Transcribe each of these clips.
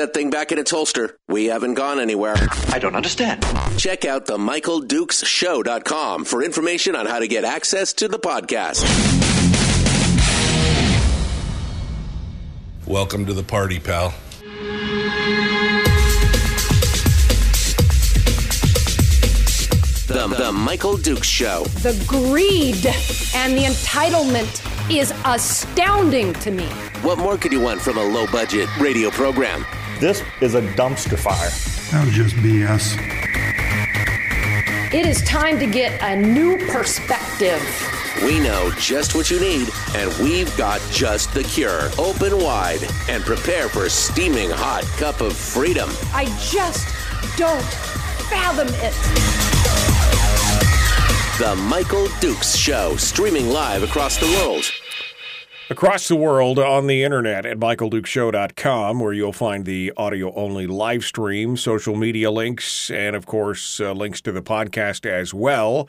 buddy, put that thing back in its holster. We haven't gone anywhere. I don't understand. Check out the Michael Dukes MichaelDukesShow.com for information on how to get access to the podcast. Welcome to the party, pal. The, the Michael Dukes Show. The greed and the entitlement is astounding to me. What more could you want from a low budget radio program? This is a dumpster fire. That was just BS. It is time to get a new perspective. We know just what you need, and we've got just the cure. Open wide and prepare for a steaming hot cup of freedom. I just don't fathom it. The Michael Dukes Show, streaming live across the world. Across the world on the internet at michaeldukeshow.com, where you'll find the audio only live stream, social media links, and of course, uh, links to the podcast as well.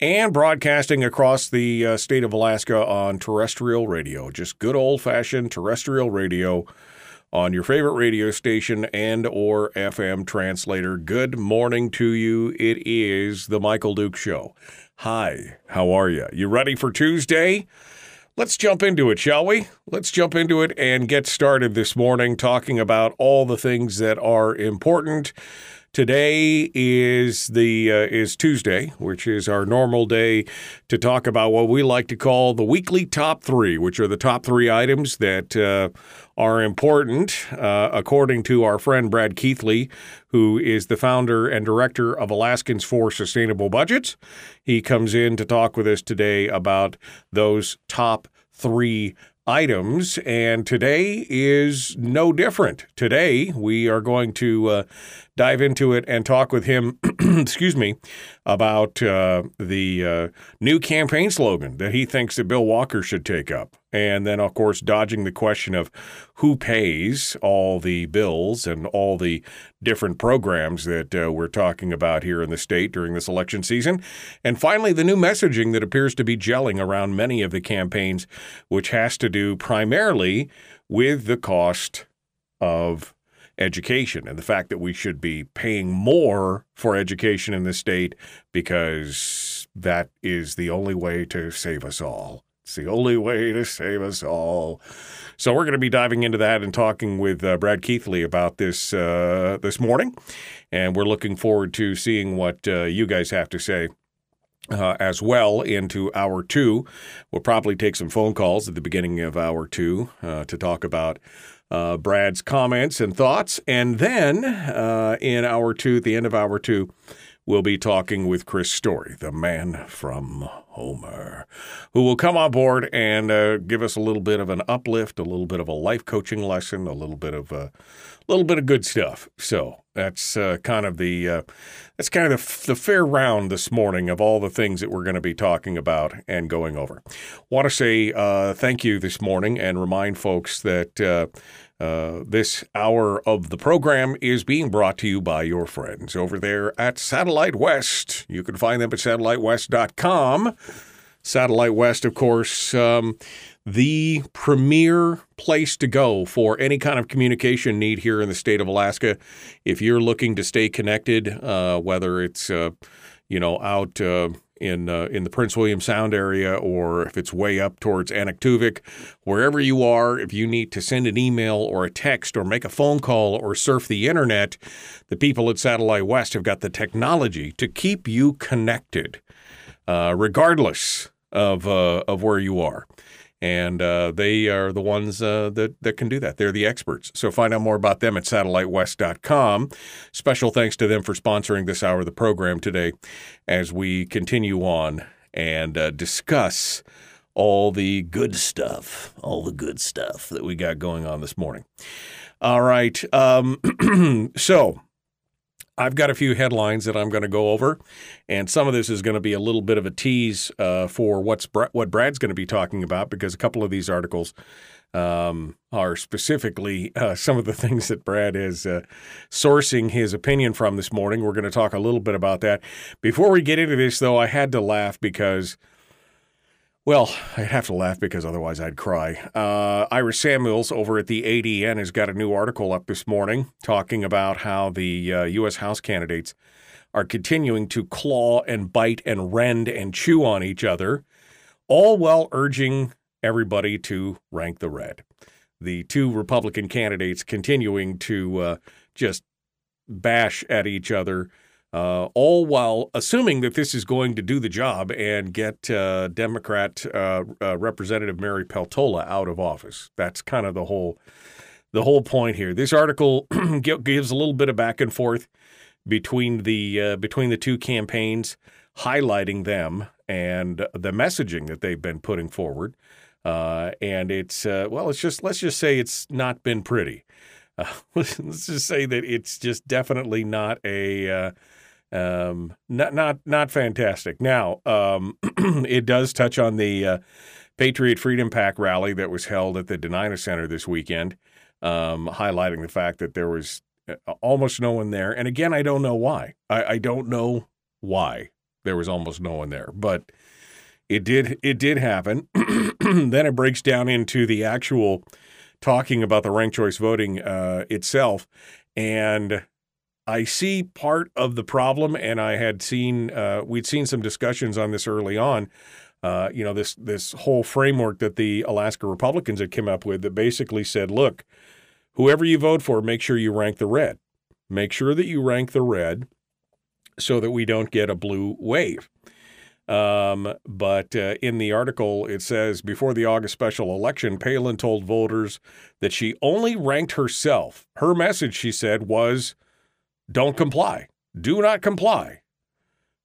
And broadcasting across the uh, state of Alaska on terrestrial radio. Just good old fashioned terrestrial radio on your favorite radio station and or FM translator. Good morning to you. It is the Michael Duke Show. Hi, how are you? You ready for Tuesday? Let's jump into it, shall we? Let's jump into it and get started this morning talking about all the things that are important. Today is the uh, is Tuesday, which is our normal day to talk about what we like to call the weekly top three, which are the top three items that uh, are important, uh, according to our friend Brad Keithley, who is the founder and director of Alaskans for Sustainable Budgets. He comes in to talk with us today about those top three items, and today is no different. Today, we are going to uh, dive into it and talk with him, excuse me, about uh, the uh, new campaign slogan that he thinks that Bill Walker should take up. And then, of course, dodging the question of who pays all the bills and all the different programs that uh, we're talking about here in the state during this election season. And finally, the new messaging that appears to be gelling around many of the campaigns, which has to do primarily with the cost of education and the fact that we should be paying more for education in the state because that is the only way to save us all. It's the only way to save us all. So we're going to be diving into that and talking with uh, Brad Keithley about this uh, this morning, and we're looking forward to seeing what uh, you guys have to say. Uh, as well into hour two. We'll probably take some phone calls at the beginning of hour two uh, to talk about uh, Brad's comments and thoughts. And then uh, in hour two, at the end of hour two, we'll be talking with Chris Story, the man from Homer, who will come on board and uh, give us a little bit of an uplift, a little bit of a life coaching lesson, a little bit of a little bit of good stuff. So that's uh, kind of the uh, that's kind of the, the fair round this morning of all the things that we're going to be talking about and going over. Want to say uh, thank you this morning and remind folks that. Uh, this hour of the program is being brought to you by your friends over there at Satellite West. You can find them at satellitewest.com. Satellite West, of course, um, the premier place to go for any kind of communication need here in the state of Alaska. If you're looking to stay connected, uh, whether it's uh, you know out uh, in uh, in the Prince William Sound area or if it's way up towards Anaktuvuk, wherever you are, if you need to send an email or a text or make a phone call or surf the internet, the people at Satellite West have got the technology to keep you connected, uh, regardless of uh, of where you are. And uh, they are the ones uh, that, that can do that. They're the experts. So find out more about them at satellitewest.com. Special thanks to them for sponsoring this hour of the program today as we continue on and uh, discuss all the good stuff, all the good stuff that we got going on this morning. All right. Um, so I've got a few headlines that I'm going to go over, and some of this is going to be a little bit of a tease uh, for what's what Brad's going to be talking about because a couple of these articles um, are specifically uh, some of the things that Brad is uh, sourcing his opinion from this morning. We're going to talk a little bit about that. Before we get into this, though, I had to laugh because Well, I'd have to laugh because otherwise I'd cry. Uh, Iris Samuels over at the ADN has got a new article up this morning talking about how the uh, U.S. House candidates are continuing to claw and bite and rend and chew on each other, all while urging everybody to rank the red. The two Republican candidates continuing to uh, just bash at each other uh, all while assuming that this is going to do the job and get uh, Democrat uh, uh Representative Mary Peltola out of office. That's kind of the whole the whole point here. This article gives a little bit of back and forth between the uh, between the two campaigns, highlighting them and the messaging that they've been putting forward. Uh, and it's well, it's just let's just say it's not been pretty. let's just say that it's just definitely not a um, not not not fantastic. Now, um, it does touch on the uh, Patriot Freedom Pack rally that was held at the Dena'ina Center this weekend, um, highlighting the fact that there was uh, almost no one there. And again, I don't know why. I, I don't know why there was almost no one there, but it did it did happen. then it breaks down into the actual talking about the ranked choice voting uh, itself, and I see part of the problem, and I had seen uh, we'd seen some discussions on this early on. Uh, you know this this whole framework that the Alaska Republicans had come up with that basically said, look, whoever you vote for, make sure you rank the red. Make sure that you rank the red, so that we don't get a blue wave. Um, but uh, in the article, it says before the August special election, Palin told voters that she only ranked herself. Her message, she said, was don't comply. Do not comply.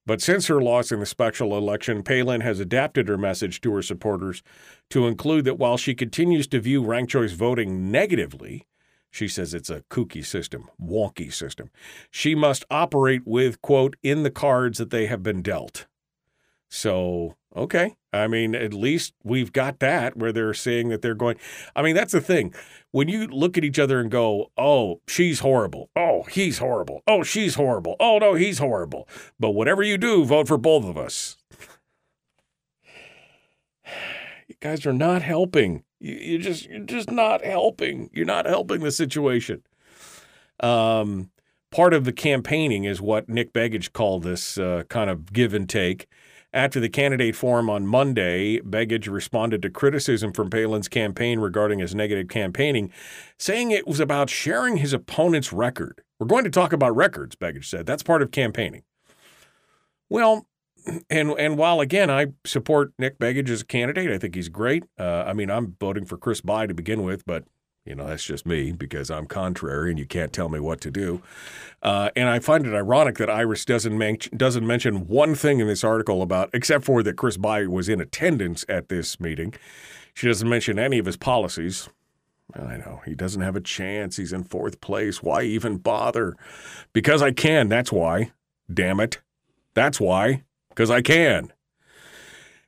But since her loss in the special election, Palin has adapted her message to her supporters to include that while she continues to view ranked choice voting negatively, she says it's a kooky system, wonky system. She must operate with, quote, in the cards that they have been dealt. So, okay. I mean, at least we've got that where they're saying that they're going. I mean, that's the thing. When you look at each other and go, oh, she's horrible. Oh, he's horrible. Oh, she's horrible. Oh, no, he's horrible. But whatever you do, vote for both of us. you guys are not helping. You, just, you're just not helping. You're not helping the situation. Um, part of the campaigning is what Nick Begich called this uh, kind of give and take. After the candidate forum on Monday, Begich responded to criticism from Palin's campaign regarding his negative campaigning, saying it was about sharing his opponent's record. We're going to talk about records, Begich said. That's part of campaigning. Well, and and while again I support Nick Begich as a candidate, I think he's great. Uh, I mean, I'm voting for Chris Bye to begin with, but you know, that's just me because I'm contrary and you can't tell me what to do. Uh, and I find it ironic that Iris doesn't, man- doesn't mention one thing in this article about, except for that Chris Bye was in attendance at this meeting. She doesn't mention any of his policies. I know. He doesn't have a chance. He's in fourth place. Why even bother? Because I can. That's why. Damn it. That's why. Because I can.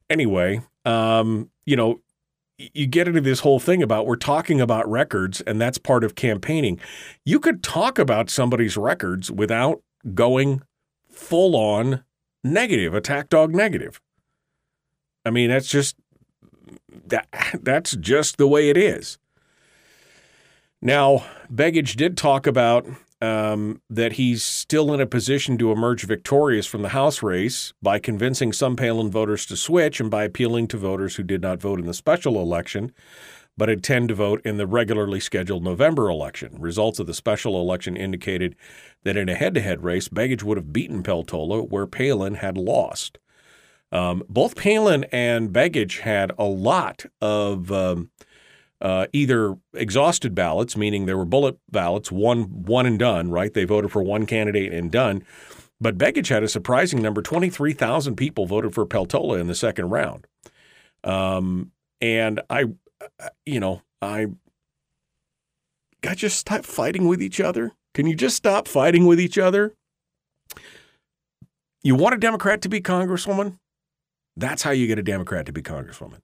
Anyway, um, you know, you get into this whole thing about we're talking about records and that's part of campaigning. You could talk about somebody's records without going full on negative, attack dog negative. I mean, that's just that that's just the way it is. Now, Begich did talk about um, that he's still in a position to emerge victorious from the House race by convincing some Palin voters to switch and by appealing to voters who did not vote in the special election but intend to vote in the regularly scheduled November election. Results of the special election indicated that in a head to head race, Begich would have beaten Peltola where Palin had lost. Um, both Palin and Begich had a lot of um, uh, either exhausted ballots, meaning there were bullet ballots, one one and done, right? They voted for one candidate and done. But Begich had a surprising number: twenty three thousand people voted for Peltola in the second round. Um, and I, you know, I got just stop fighting with each other. Can you just stop fighting with each other? You want a Democrat to be Congresswoman? That's how you get a Democrat to be Congresswoman.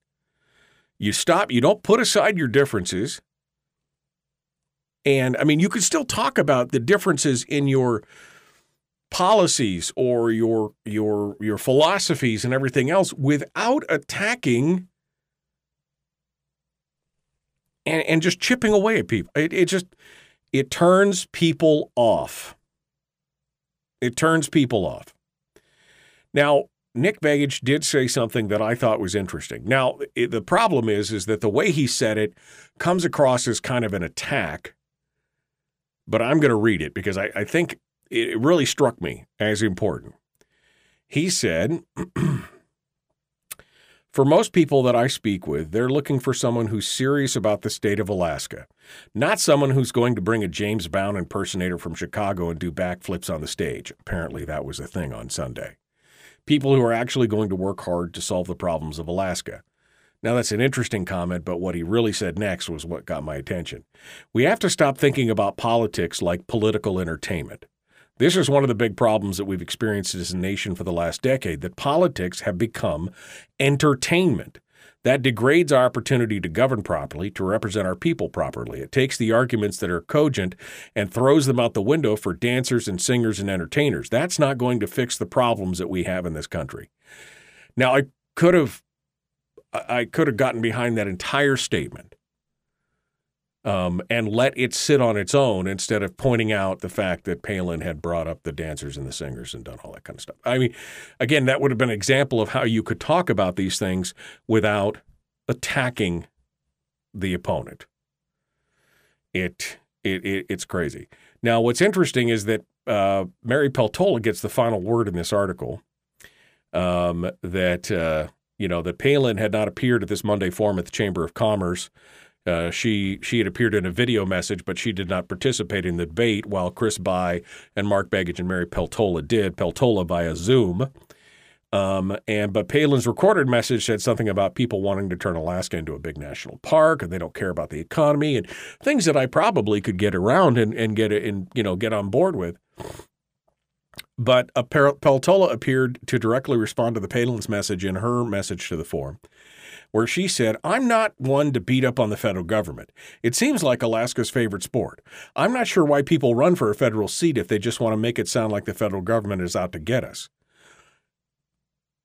You stop, you don't put aside your differences. And I mean, you could still talk about the differences in your policies or your your your philosophies and everything else without attacking and, and just chipping away at people. It, it just it turns people off. It turns people off. Now, Nick Begich did say something that I thought was interesting. Now, it, the problem is is that the way he said it comes across as kind of an attack. But I'm going to read it because I, I think it really struck me as important. He said, For most people that I speak with, they're looking for someone who's serious about the state of Alaska, not someone who's going to bring a James Brown impersonator from Chicago and do backflips on the stage. Apparently, that was a thing on Sunday. People who are actually going to work hard to solve the problems of Alaska. Now, that's an interesting comment, but what he really said next was what got my attention. We have to stop thinking about politics like political entertainment. This is one of the big problems that we've experienced as a nation for the last decade that politics have become entertainment. That degrades our opportunity to govern properly, to represent our people properly. It takes the arguments that are cogent and throws them out the window for dancers and singers and entertainers. That's not going to fix the problems that we have in this country. Now, I could have I could have gotten behind that entire statement um, and let it sit on its own instead of pointing out the fact that Palin had brought up the dancers and the singers and done all that kind of stuff. I mean, again, that would have been an example of how you could talk about these things without attacking the opponent. It, it, it it's crazy. Now, what's interesting is that uh, Mary Peltola gets the final word in this article. Um, that uh, you know that Palin had not appeared at this Monday forum at the Chamber of Commerce uh, she she had appeared in a video message, but she did not participate in the debate, while Chris Bye and Mark Begich and Mary Peltola did. Peltola via Zoom. Um, and but Palin's recorded message said something about people wanting to turn Alaska into a big national park, and they don't care about the economy and things that I probably could get around and, and get and you know get on board with. But Peltola appeared to directly respond to the Palin's message in her message to the forum where she said, I'm not one to beat up on the federal government. It seems like Alaska's favorite sport. I'm not sure why people run for a federal seat if they just want to make it sound like the federal government is out to get us.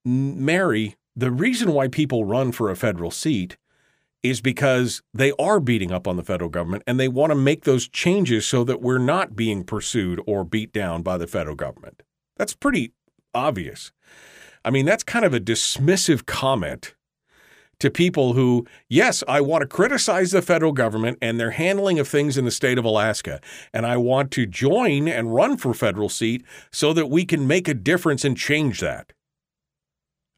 Mary, the reason why people run for a federal seat is because they are beating up on the federal government and they want to make those changes so that we're not being pursued or beat down by the federal government. That's pretty obvious. I mean, that's kind of a dismissive comment to people who, yes, I want to criticize the federal government and their handling of things in the state of Alaska. And I want to join and run for federal seat so that we can make a difference and change that.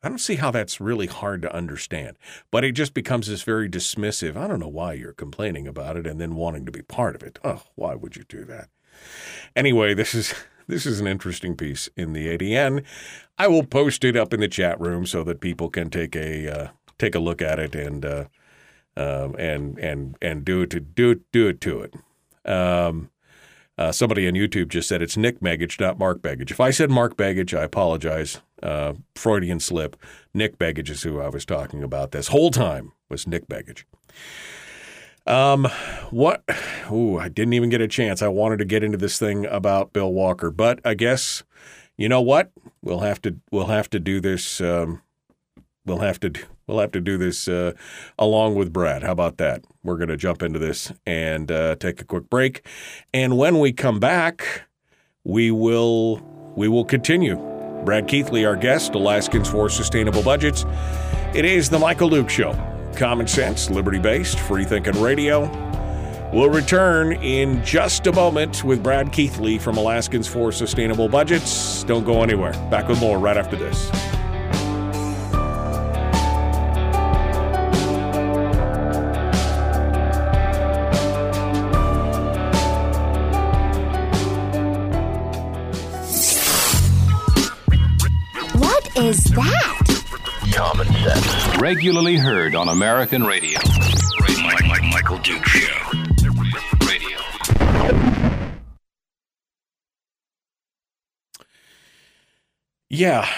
I don't see how that's really hard to understand, but it just becomes this very dismissive. I don't know why you're complaining about it and then wanting to be part of it. Oh, why would you do that? Anyway, this is this is an interesting piece in the ADN. I will post it up in the chat room so that people can take a uh, take a look at it and uh, um, and and and do it to do it do it to it. Um, uh, somebody on YouTube just said it's Nick Begich, not Mark Begich. If I said Mark Begich, I apologize. Uh, Freudian slip. Nick Begich is who I was talking about. This whole time was Nick Begich. Um, what? Ooh, I didn't even get a chance. I wanted to get into this thing about Bill Walker, but I guess you know what? We'll have to we'll have to do this. Um, we'll have to we'll have to do this uh, along with Brad. How about that? We're going to jump into this and uh, take a quick break, and when we come back, we will we will continue. Brad Keithley, our guest, Alaskans for Sustainable Budgets. It is the Michael Duke Show. Common sense, liberty based, free thinking radio. We'll return in just a moment with Brad Keithley from Alaskans for Sustainable Budgets. Don't go anywhere. Back with more right after this. Is that? Common sense. Regularly heard on American radio. Mike, Mike, Michael Duke Show. Radio. Yeah.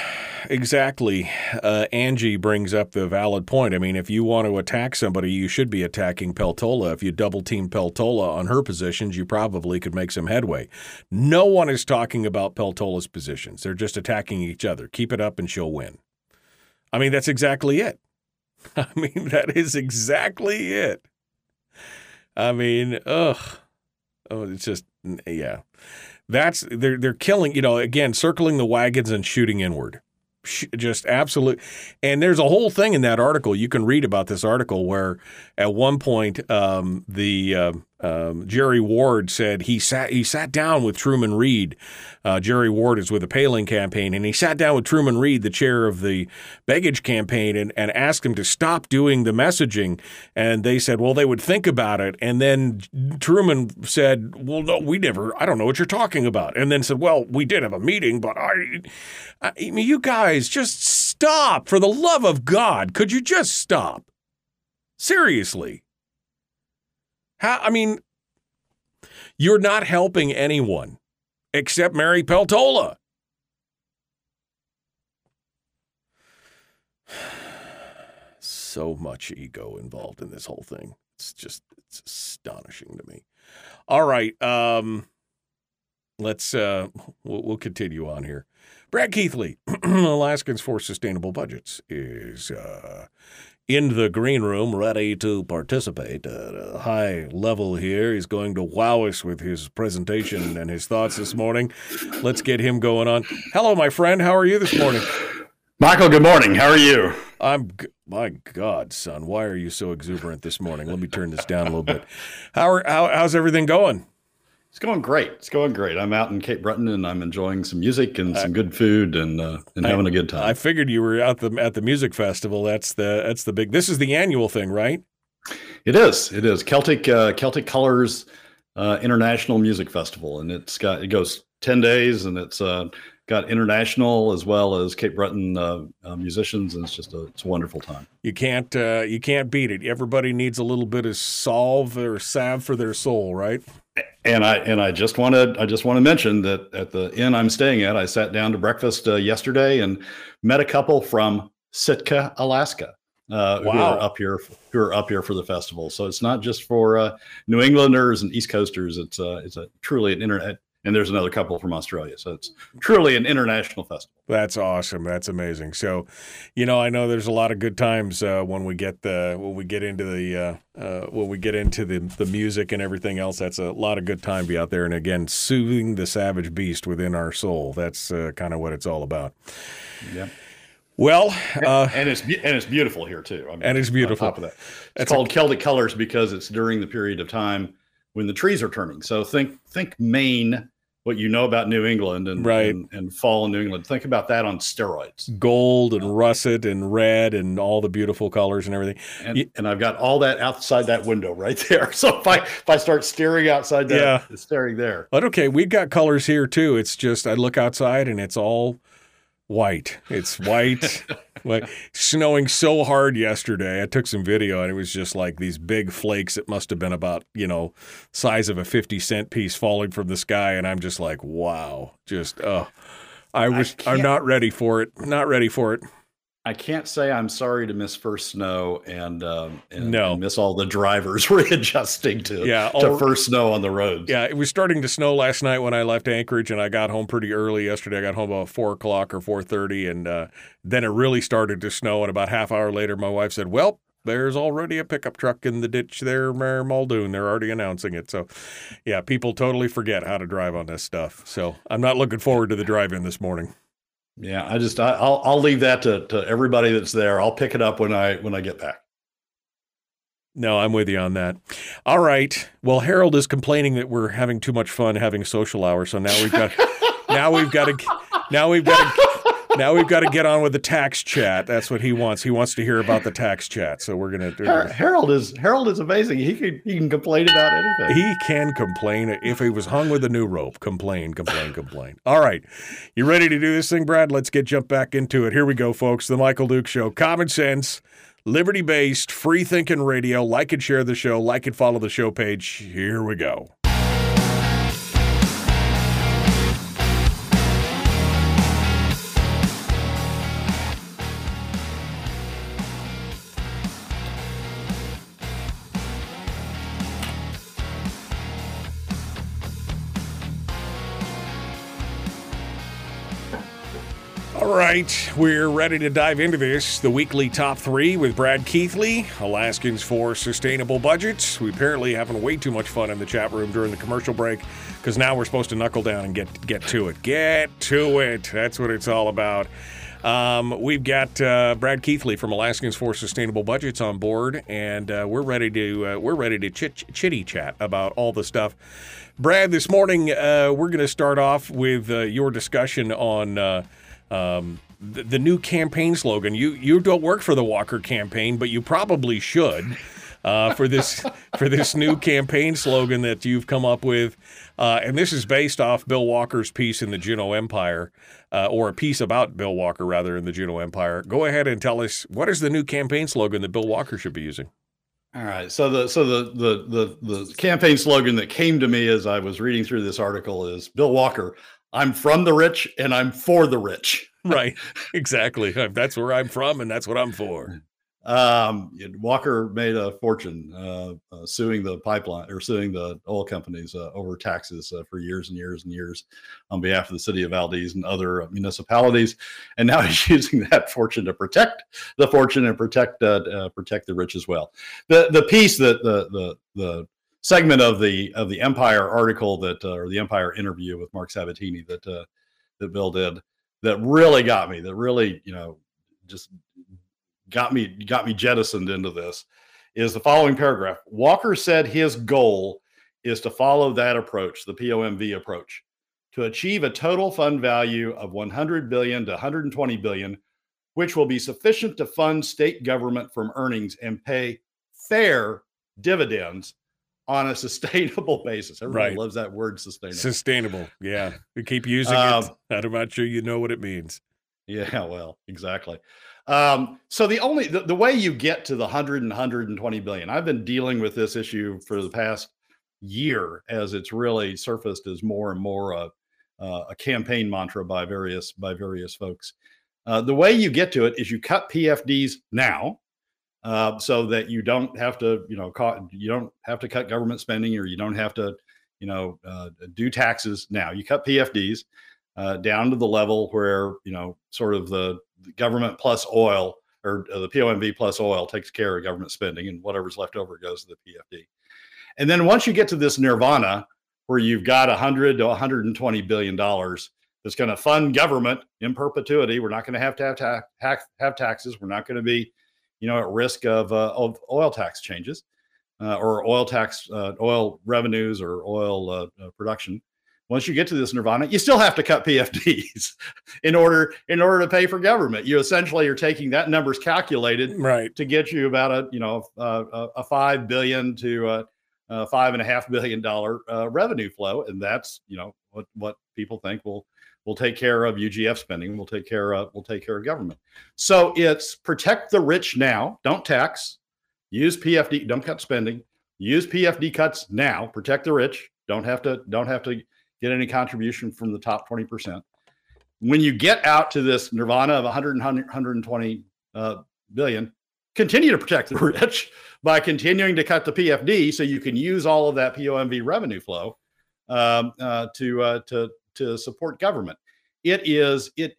Exactly. Uh, Angie brings up the valid point. I mean, if you want to attack somebody, you should be attacking Peltola. If you double team Peltola on her positions, you probably could make some headway. No one is talking about Peltola's positions. They're just attacking each other. Keep it up and she'll win. I mean, that's exactly it. I mean, that is exactly it. I mean, ugh. Oh, it's just yeah. That's they're they're killing, you know, again, circling the wagons and shooting inward. Just absolute. And there's a whole thing in that article. You can read about this article where at one point um, the uh, um, Jerry Ward said he sat he sat down with Truman Reed. Uh, Jerry Ward is with the Palin campaign, and he sat down with Truman Reed, the chair of the Begich campaign, and, and asked him to stop doing the messaging. And they said, well, they would think about it. And then Truman said, well, no, we never. I don't know what you're talking about. And then said, well, we did have a meeting, but I, I mean, you guys just stop for the love of God. Could you just stop? Seriously. How, I mean, you're not helping anyone except Mary Peltola. So much ego involved in this whole thing. It's just it's astonishing to me. All right, um, let's uh, we'll, we'll continue on here. Brad Keithley, Alaskans for Sustainable Budgets, is uh, in the green room, ready to participate at a high level here. He's going to wow us with his presentation and his thoughts this morning. Let's get him going on. Hello, my friend. How are you this morning? Michael, good morning. How are you? I'm, my God, son, why are you so exuberant this morning? Let me turn this down a little bit. How are, how, how's everything going? It's going great. It's going great. I'm out in Cape Breton and I'm enjoying some music and some good food and uh, and having a good time. I figured you were at the at the music festival. That's the that's the big. This is the annual thing, right? It is. It is Celtic uh, Celtic Colors uh, International Music Festival, and it's got it goes ten days, and it's uh, got international as well as Cape Breton uh, uh, musicians, and it's just a it's a wonderful time. You can't uh, you can't beat it. Everybody needs a little bit of salve or salve for their soul, right? And I and I just want to I just want to mention that at the inn I'm staying at, I sat down to breakfast uh, yesterday and met a couple from Sitka, Alaska. Uh, Wow. who are up here who are up here for the festival. So it's not just for uh, New Englanders and East Coasters. It's uh, it's a truly an internet. And there's another couple from Australia. So it's truly an international festival. That's awesome. That's amazing. So, you know, I know there's a lot of good times uh, when we get the when we get into the uh, uh, when we get into the the music and everything else. That's a lot of good time to be out there. And again, soothing the savage beast within our soul. That's uh, kind of what it's all about. Yeah. Well, uh, and it's and it's beautiful here too. I mean, And it's on beautiful. top of that, it's That's a- called Celtic Colors because it's during the period of time when the trees are turning. So think think Maine, what you know about New England and Right. and, and fall in New England. Think about that on steroids. gold and russet and red and all the beautiful colors and everything. And, Ye- and I've got all that outside that window right there. So if I if I start staring outside that, Yeah. staring there, But okay, we've got colors here too. It's just I look outside and it's all white. It's white. like snowing so hard yesterday. I took some video and it was just like these big flakes. It must have been about, you know, size of a 50 cent piece falling from the sky and I'm just like, wow. Just oh. I was I'm not ready for it. Not ready for it. I can't say I'm sorry to miss first snow and um, and, No. and miss all the drivers readjusting to Yeah, to all- first snow on the roads. Yeah, it was starting to snow last night when I left Anchorage, and I got home pretty early yesterday. I got home about four o'clock or four thirty, and uh, then it really started to snow. And about half hour later, my wife said, "Well, there's already a pickup truck in the ditch there, near Muldoon. They're already announcing it." So, yeah, people totally forget how to drive on this stuff. So, I'm not looking forward to the drive-in this morning. Yeah, I just I, I'll I'll leave that to, to everybody that's there. I'll pick it up when I when I get back. No, I'm with you on that. All right. Well, Harold is complaining that we're having too much fun having social hour. So now we've got now we've got to now we've got to now we've got to get on with the tax chat. That's what he wants. He wants to hear about the tax chat. So we're gonna. Har- Harold is Harold is amazing. He can he can complain about anything. He can complain if he was hung with a new rope. Complain, complain, complain. All right, you ready to do this thing, Brad? Let's get jump back into it. Here we go, folks. The Michael Duke Show. Common sense, liberty based, free thinking radio. Like and share the show. Like and follow the show page. Here we go. Right, we're ready to dive into this. The weekly top three with Brad Keithley, Alaskans for Sustainable Budgets. We apparently having way too much fun in the chat room during the commercial break because now we're supposed to knuckle down and get get to it. Get to it. That's what it's all about. Um, we've got uh, Brad Keithley from Alaskans for Sustainable Budgets on board, and uh, we're ready to uh, we're ready to chit chitty chat about all the stuff. Brad, this morning uh, we're going to start off with uh, your discussion on uh, um, the, the, new campaign slogan. You you don't work for the Walker campaign, but you probably should. Uh, for this for this new campaign slogan that you've come up with, uh, and this is based off Bill Walker's piece in the Juneau Empire, uh, or a piece about Bill Walker rather in the Juneau Empire. Go ahead and tell us what is the new campaign slogan that Bill Walker should be using. All right. So the so the the the the campaign slogan that came to me as I was reading through this article is Bill Walker. I'm from the rich and I'm for the rich. right. Exactly. That's where I'm from and that's what I'm for. Um, Walker made a fortune uh, uh, suing the pipeline or suing the oil companies uh, over taxes uh, for years and years and years on behalf of the city of Valdez and other municipalities. And now he's using that fortune to protect the fortune and protect uh, uh, protect the rich as well. The the piece that the the the segment of the of the Empire article that or the Empire interview with Mark Sabbatini that uh, that Bill did that really got me. That really you know just got me got me jettisoned into this is the following paragraph. Walker said his goal is to follow that approach, the POMV approach, to achieve a total fund value of 100 billion to 120 billion, which will be sufficient to fund state government from earnings and pay fair dividends on a sustainable basis. Everybody right. loves that word sustainable. Sustainable. Yeah. We keep using um, it. I'm not sure you know what it means. Yeah, well, exactly. Um, so the only the, the, way you get to the 100 and 120 billion, I've been dealing with this issue for the past year as it's really surfaced as more and more a, uh, a campaign mantra by various by various folks. Uh, the way you get to it is you cut PFDs now, uh, so that you don't have to you know you don't have to cut government spending or you don't have to you know uh, do taxes now. You cut PFDs uh, down to the level where you know sort of the, government plus oil or uh, the POMV plus oil takes care of government spending, and whatever's left over goes to the PFD. And then once you get to this nirvana where you've got 100 to 120 billion dollars that's going to fund government in perpetuity, we're not going to have to have, ta- have taxes. We're not going to be, you know, at risk of, uh, of oil tax changes uh, or oil tax, uh, oil revenues or oil uh, uh, production. Once you get to this nirvana you still have to cut pfds in order in order to pay for government. You essentially are taking that numbers calculated right. to get you about a you know a, a five billion to a, a five and a half billion dollar uh, revenue flow. And that's you know what what people think will will take care of ugf spending. We'll take care of we'll take care of government. So it's protect the rich now don't tax. Use pfd don't cut spending. Use pfd cuts now protect the rich. Don't have to don't have to get any contribution from the top 20%. When you get out to this nirvana of 100, 120 uh, billion, continue to protect the rich by continuing to cut the PFD so you can use all of that POMV revenue flow um, uh, to, uh, to, to support government. It is, it,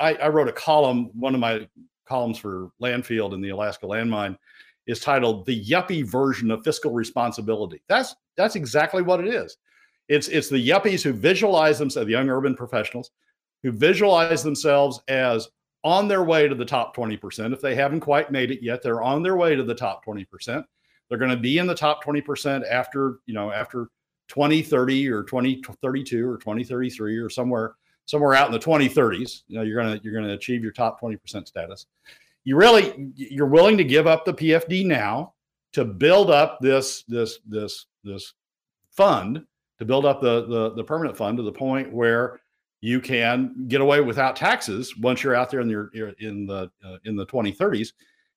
I, I wrote a column, one of my columns for Landfield in the Alaska Landmine is titled the yuppie version of fiscal responsibility. That's that's exactly what it is. It's it's the yuppies who visualize themselves, the young urban professionals, who visualize themselves as on their way to the top 20%. If they haven't quite made it yet, they're on their way to the top 20%. They're going to be in the top 20% after, you know, after 2030 or 2032 or 2033 or somewhere somewhere out in the 2030s. You know, you're going to you're going to achieve your top 20% status. You really you're willing to give up the PFD now to build up this this this this fund to build up the, the, the permanent fund to the point where you can get away without taxes once you're out there in the in the uh, in the 2030s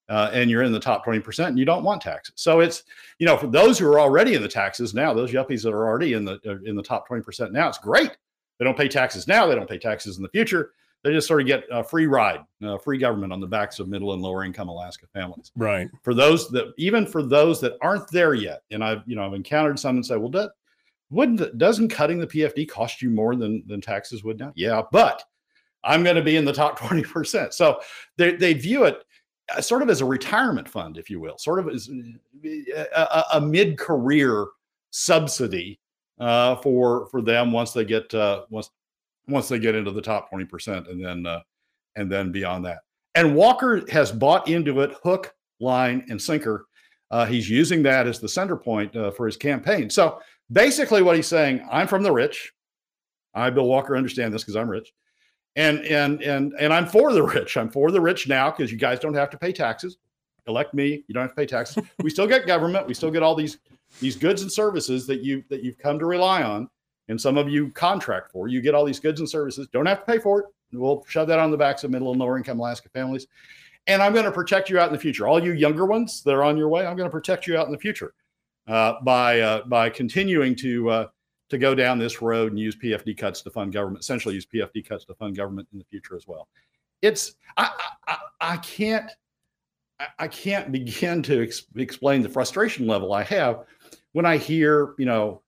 uh, and you're in the top 20% and you don't want taxes. So it's you know for those who are already in the taxes now those yuppies that are already in the uh, in the top 20% now it's great. They don't pay taxes now they don't pay taxes in the future. They just sort of get a free ride uh, free government on the backs of middle and lower income alaska families. Right. For those that even for those that aren't there yet and i've you know i've encountered some and say well that wouldn't doesn't cutting the PFD cost you more than than taxes would now? Yeah, but I'm going to be in the top 20%. So they, they view it sort of as a retirement fund, if you will, sort of as a, a, a mid career subsidy uh, for for them once they get uh, once once they get into the top 20% and then uh, and then beyond that. And Walker has bought into it hook, line, and sinker. Uh, he's using that as the center point uh, for his campaign. So basically, what he's saying: I'm from the rich. I, Bill Walker, understand this because I'm rich, and and and and I'm for the rich. I'm for the rich now because you guys don't have to pay taxes. Elect me. You don't have to pay taxes. we still get government. We still get all these these goods and services that you that you've come to rely on, and some of you contract for. You get all these goods and services. Don't have to pay for it. We'll shove that on the backs of middle and lower income Alaska families. And I'm going to protect you out in the future. All you younger ones that are on your way, I'm going to protect you out in the future uh, by uh, by continuing to uh, to go down this road and use PFD cuts to fund government. Essentially, use PFD cuts to fund government in the future as well. It's I I, I can't I can't begin to ex- explain the frustration level I have when I hear you know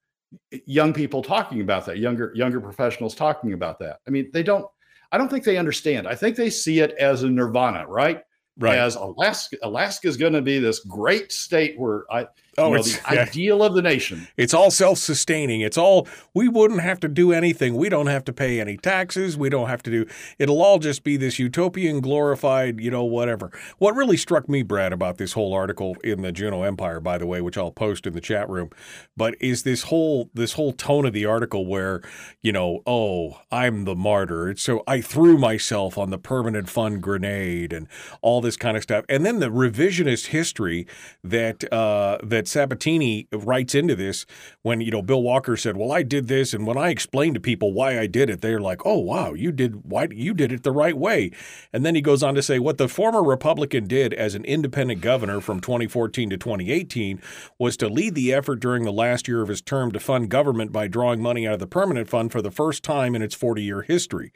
young people talking about that, younger younger professionals talking about that. I mean, they don't I don't think they understand. I think they see it as a nirvana, right? Right. As Alaska, Alaska is going to be this great state where I, Oh, know, it's the yeah. ideal of the nation. It's all self-sustaining. It's all we wouldn't have to do anything. We don't have to pay any taxes. We don't have to do. It'll all just be this utopian, glorified, you know, whatever. What really struck me, Brad, about this whole article in the Juneau Empire, by the way, which I'll post in the chat room, but is this whole this whole tone of the article where, you know, oh, I'm the martyr. So I threw myself on the permanent fund grenade and all this kind of stuff, and then the revisionist history that uh, that Sabbatini writes into this when you know Bill Walker said, "Well, I did this," and when I explained to people why I did it, they're like, "Oh, wow, you did why you did it the right way." And then he goes on to say, "What the former Republican did as an independent governor from 2014 to 2018 was to lead the effort during the last year of his term to fund government by drawing money out of the permanent fund for the first time in its 40-year history."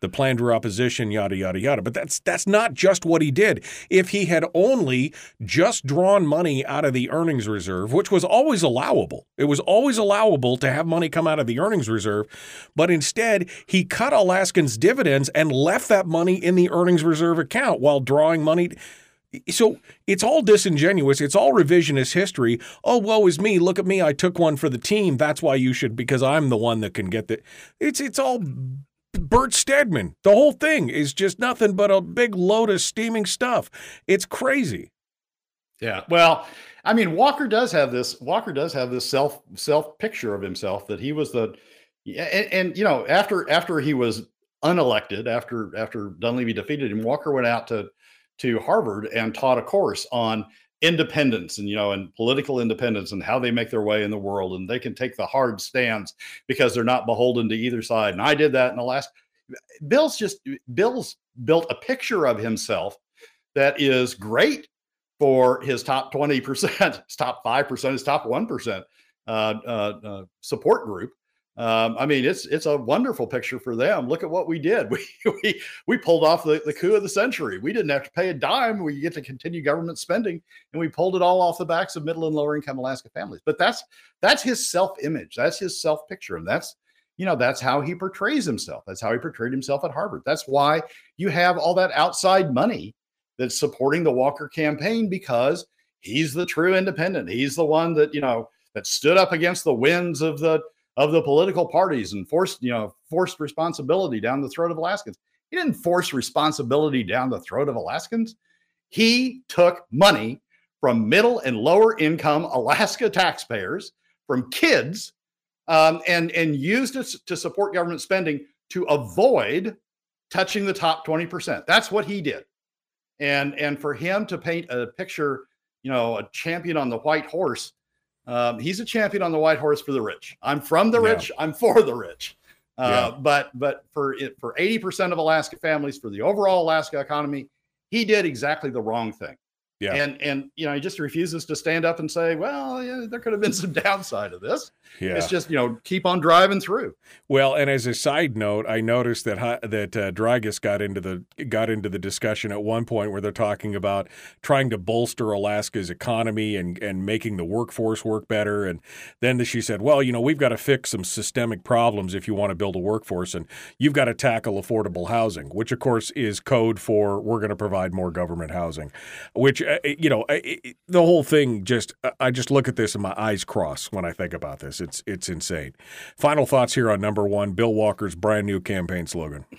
the plan drew opposition, yada yada yada. But that's that's not just what he did. If he had only just drawn money out of the earnings reserve, which was always allowable, it was always allowable to have money come out of the earnings reserve, but instead he cut Alaskans' dividends and left that money in the earnings reserve account while drawing money. So it's all disingenuous. It's all revisionist history. Oh, woe is me. Look at me. I took one for the team. That's why you should, because I'm the one that can get the. It's it's all Bert Stedman. The whole thing is just nothing but a big load of steaming stuff. It's crazy. Yeah. Well, I mean, Walker does have this. Walker does have this self self picture of himself that he was the, and, and you know, after after he was unelected, after after Dunleavy defeated him, Walker went out to to Harvard and taught a course on independence and you know and political independence and how they make their way in the world and they can take the hard stands because they're not beholden to either side and i did that in the last bill's just bill's built a picture of himself that is great for his top 20% his top 5% his top 1% uh, uh, uh, support group um, I mean, it's it's a wonderful picture for them. Look at what we did. We we we pulled off the, the coup of the century. We didn't have to pay a dime. We get to continue government spending, and we pulled it all off the backs of middle and lower income Alaska families. But that's that's his self image. That's his self picture, and that's you know that's how he portrays himself. That's how he portrayed himself at Harvard. That's why you have all that outside money that's supporting the Walker campaign because he's the true independent. He's the one that you know that stood up against the winds of the of the political parties and forced, you know, forced responsibility down the throat of Alaskans. He didn't force responsibility down the throat of Alaskans. He took money from middle and lower income Alaska taxpayers, from kids, um, and and used it to support government spending to avoid touching the top 20%. That's what he did. And and for him to paint a picture, you know, a champion on the white horse um, he's a champion on the white horse for the rich. I'm from the rich. Yeah. I'm for the rich. Uh, yeah. But but for it, for 80% of Alaska families, for the overall Alaska economy, he did exactly the wrong thing. Yeah. And and you know, he just refuses to stand up and say, well, yeah, there could have been some downside of this. Yeah. It's just, you know, keep on driving through. Well, and as a side note, I noticed that that uh, Dragus got into the got into the discussion at one point where they're talking about trying to bolster Alaska's economy and and making the workforce work better. And then she said, "Well, you know, we've got to fix some systemic problems if you want to build a workforce, and you've got to tackle affordable housing, which of course is code for we're going to provide more government housing." Which Uh, uh, you know, uh, uh, the whole thing just I just look at this and my eyes cross when I think about this. It's it's insane. Final thoughts here on number one, Bill Walker's brand new campaign slogan.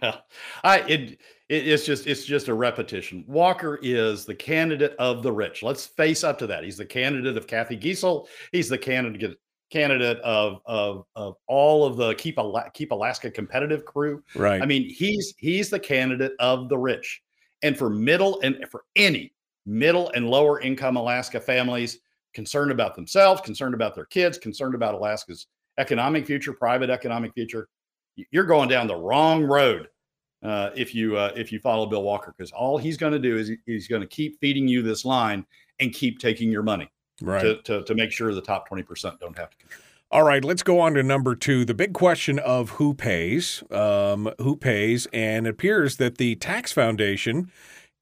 Well, I it, it it's just it's just a repetition. Walker is the candidate of the rich. Let's face up to that. He's the candidate of Cathy Giessel. He's the candidate candidate of of of all of the keep Ala- keep Alaska competitive crew. Right. I mean, he's he's the candidate of the rich. And for middle and for any middle and lower income Alaska families concerned about themselves, concerned about their kids, concerned about Alaska's economic future, private economic future, you're going down the wrong road uh, if you uh, if you follow Bill Walker because all he's going to do is he- he's going to keep feeding you this line and keep taking your money Right. to, to to make sure the top twenty percent don't have to contribute. All right, let's go on to number two. The big question of who pays, um, who pays, and it appears that the Tax Foundation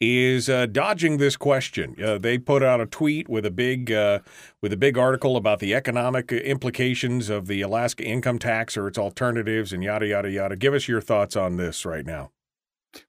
is uh, dodging this question. Uh, they put out a tweet with a big uh, with a big article about the economic implications of the Alaska income tax or its alternatives, and yada yada yada. Give us your thoughts on this right now.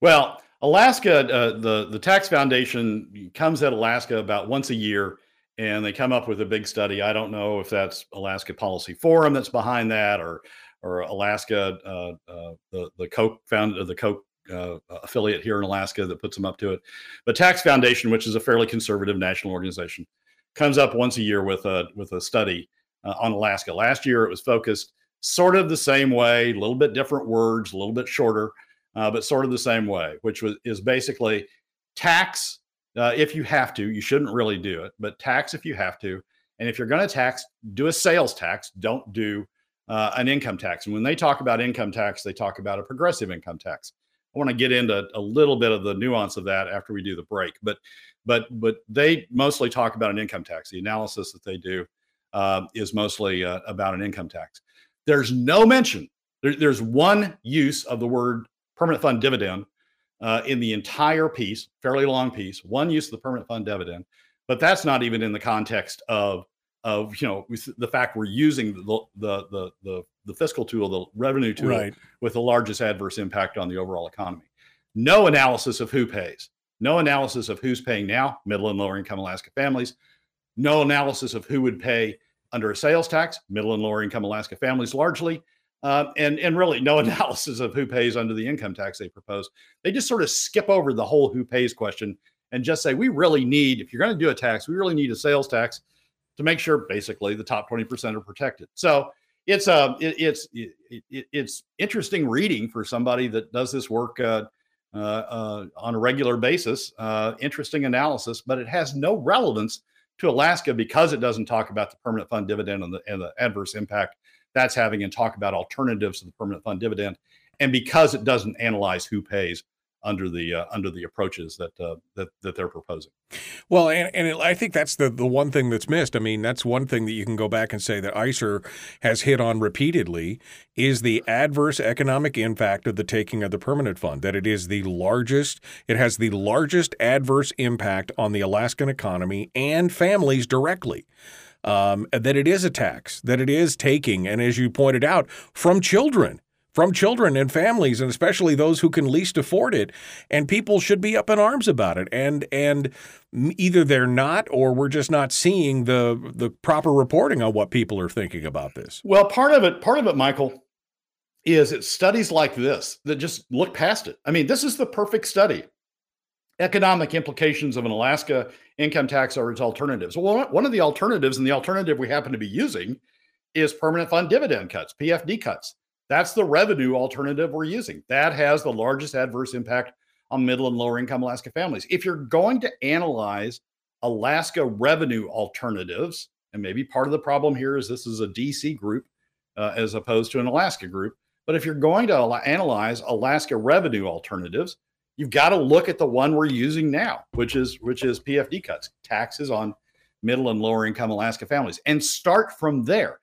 Well, Alaska, uh, the the tax foundation comes at Alaska about once a year, and they come up with a big study. I don't know if that's Alaska Policy Forum that's behind that, or or Alaska, uh, uh, the the Koch found the Koch uh, affiliate here in Alaska that puts them up to it. But Tax Foundation, which is a fairly conservative national organization, comes up once a year with a with a study uh, on Alaska. Last year, it was focused sort of the same way, a little bit different words, a little bit shorter uh, but sort of the same way, which was is basically tax uh, if you have to. You shouldn't really do it, but tax if you have to. And if you're going to tax, do a sales tax. Don't do uh, an income tax. And when they talk about income tax, they talk about a progressive income tax. I want to get into a little bit of the nuance of that after we do the break, but but but they mostly talk about an income tax. The analysis that they do uh, is mostly uh, about an income tax. There's no mention. There, there's one use of the word permanent fund dividend uh, in the entire piece, fairly long piece. One use of the permanent fund dividend, but that's not even in the context of of you know the fact we're using the the the the, the fiscal tool, the revenue tool, Right. with the largest adverse impact on the overall economy. No analysis of who pays. No analysis of who's paying now, middle and lower income Alaska families. No analysis of who would pay under a sales tax, middle and lower income Alaska families largely. Um, and and really no analysis of who pays under the income tax they propose. They just sort of skip over the whole who pays question and just say we really need if you're going to do a tax, we really need a sales tax to make sure basically the top 20% are protected. So it's uh, it, it's it, it, it's interesting reading for somebody that does this work uh, uh, uh, on a regular basis. Uh, interesting analysis, but it has no relevance to Alaska because it doesn't talk about the permanent fund dividend and the, and the adverse impact that's having and talk about alternatives to the permanent fund dividend, and because it doesn't analyze who pays under the uh, under the approaches that uh, that that they're proposing. Well, and, and it, I think that's the, the one thing that's missed. I mean, that's one thing that you can go back and say that ISER has hit on repeatedly is the adverse economic impact of the taking of the permanent fund. That it is the largest, it has the largest adverse impact on the Alaskan economy and families directly. Um, that it is a tax, that it is taking, and as you pointed out, from children from children and families and especially those who can least afford it and people should be up in arms about it and and either they're not or we're just not seeing the the proper reporting on what people are thinking about this Well, part of it, part of it, Michael, is it's studies like this that just look past it. I mean, this is the perfect study. Economic implications of an Alaska income tax or its alternatives. Well, one of the alternatives, and the alternative we happen to be using, is permanent fund dividend cuts, PFD cuts. That's the revenue alternative we're using. That has the largest adverse impact on middle and lower income Alaska families. If you're going to analyze Alaska revenue alternatives, and maybe part of the problem here is this is a DC group uh, as opposed to an Alaska group. But if you're going to ala- analyze Alaska revenue alternatives, you've got to look at the one we're using now, which is which is PFD cuts, taxes on middle and lower income Alaska families, and start from there.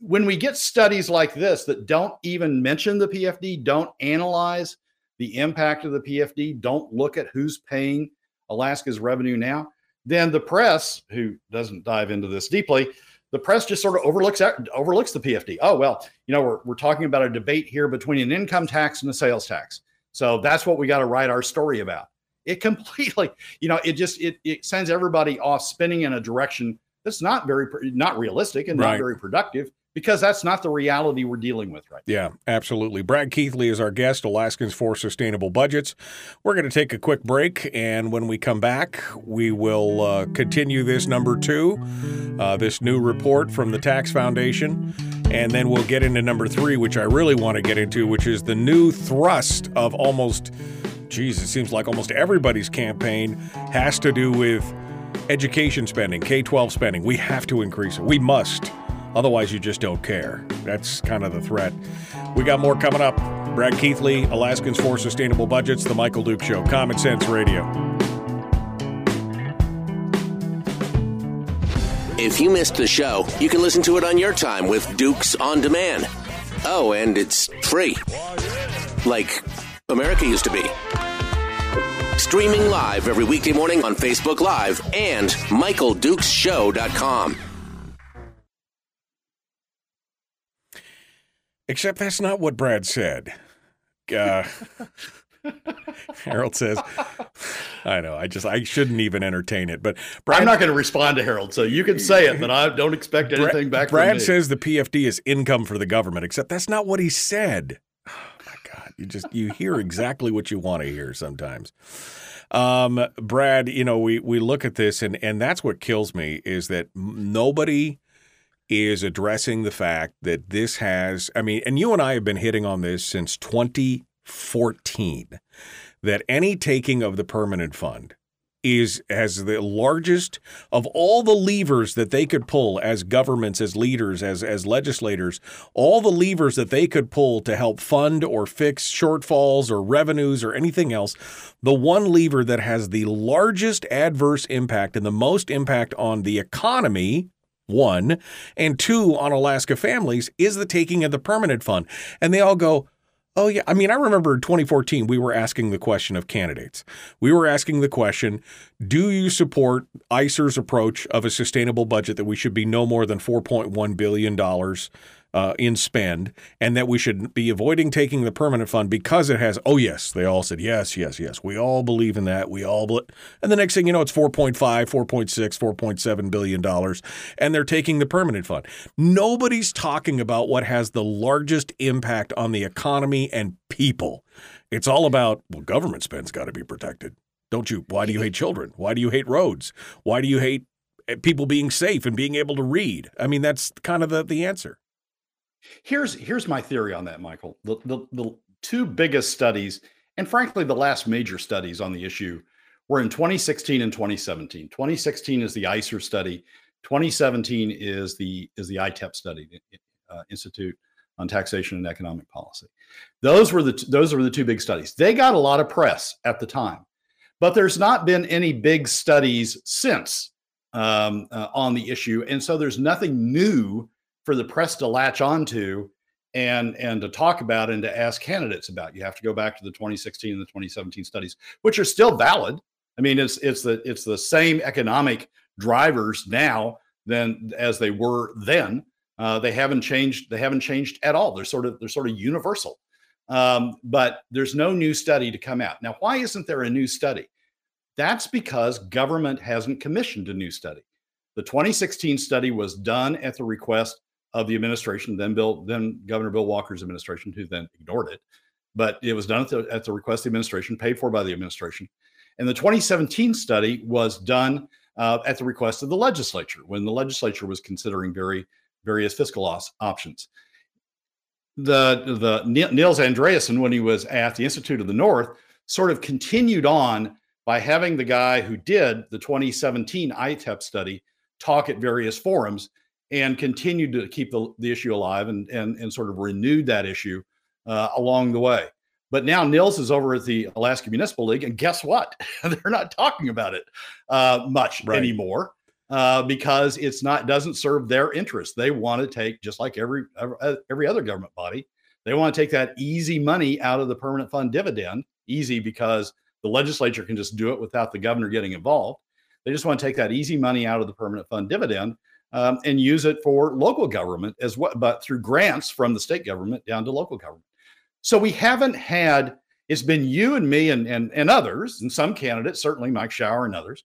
When we get studies like this that don't even mention the PFD, don't analyze the impact of the PFD, don't look at who's paying Alaska's revenue now, then the press, who doesn't dive into this deeply, the press just sort of overlooks overlooks the PFD. Oh well, you know we're we're talking about a debate here between an income tax and a sales tax. So that's what we got to write our story about. It completely, you know, it just it it sends everybody off spinning in a direction that's not very not realistic and right. not very productive because that's not the reality we're dealing with right now. Yeah, absolutely. Brad Keithley is our guest, Alaskans for Sustainable Budgets. We're going to take a quick break, and when we come back, we will uh, continue this number two, uh, this new report from the Tax Foundation. And then we'll get into number three, which I really want to get into, which is the new thrust of almost, geez, it seems like almost everybody's campaign has to do with education spending, K 12 spending. We have to increase it. We must. Otherwise, you just don't care. That's kind of the threat. We got more coming up. Brad Keithley, Alaskans for Sustainable Budgets, The Michael Duke Show, Common Sense Radio. If you missed the show, you can listen to it on your time with Dukes On Demand. Oh, and it's free. Like America used to be. Streaming live every weekday morning on Facebook Live and MichaelDukesShow.com. Except that's not what Brad said. Uh, Harold says, I know, I just, I shouldn't even entertain it. But Brad, I'm not going to respond to Harold, so you can say it, but I don't expect anything back Brad says the PFD is income for the government, except that's not what he said. Oh my God. You just, you hear exactly what you want to hear sometimes. Um, Brad, you know, we, we look at this and, and that's what kills me is that nobody is addressing the fact that this has, I mean, and you and I have been hitting on this since 2014 that any taking of the permanent fund is as the largest of all the levers that they could pull as governments as leaders as as legislators all the levers that they could pull to help fund or fix shortfalls or revenues or anything else the one lever that has the largest adverse impact and the most impact on the economy one, and two on Alaska families is the taking of the permanent fund. And they all go, Oh, yeah. I mean, I remember in 2014, we were asking the question of candidates. We were asking the question Do you support ISER's approach of a sustainable budget that we should be no more than $4.1 billion uh, in spend, and that we should be avoiding taking the permanent fund because it has. Oh yes, they all said yes, yes, yes. We all believe in that. We all, and the next thing you know, it's 4.5, 4.6, 4.7 billion dollars, and they're taking the permanent fund. Nobody's talking about what has the largest impact on the economy and people. It's all about well, government spend's got to be protected. Don't you? Why do you hate children? Why do you hate roads? Why do you hate eh, people being safe and being able to read? I mean, that's kind of the, the answer. Here's here's my theory on that, Michael. The, the the two biggest studies, and frankly, the last major studies on the issue were in 2016 and 2017. 2016 is the ISER study. 2017 is the is the ITEP study, uh, Institute on Taxation and Economic Policy. Those were the those were the two big studies. They got a lot of press at the time, but there's not been any big studies since um, uh, on the issue, and so there's nothing new for the press to latch onto and and to talk about and to ask candidates about. You have to go back to the 2016 and the 2017 studies, which are still valid. I mean, it's it's the it's the same economic drivers now than as they were then. Uh, they haven't changed. They haven't changed at all. They're sort of they're sort of universal. Um, but there's no new study to come out now. Why isn't there a new study? That's because government hasn't commissioned a new study. The 2016 study was done at the request of the administration, then Bill, then Governor Bill Walker's administration, who then ignored it. But it was done at the, at the request of the administration, paid for by the administration. And the 2017 study was done uh, at the request of the legislature when the legislature was considering very various fiscal os- options. The the Nils Andreassen, when he was at the Institute of the North, sort of continued on by having the guy who did the 2017 ITEP study talk at various forums and continued to keep the, the issue alive and, and, and sort of renewed that issue uh, along the way. But now Nils is over at the Alaska Municipal League, and guess what? They're not talking about it uh, much right. anymore uh, because it's not doesn't serve their interest. They want to take just like every every other government body, they want to take that easy money out of the permanent fund dividend. Easy because the legislature can just do it without the governor getting involved. They just want to take that easy money out of the permanent fund dividend um, and use it for local government as well, but through grants from the state government down to local government. So we haven't had. It's been you and me and and, and others, and some candidates, certainly Mike Shower and others,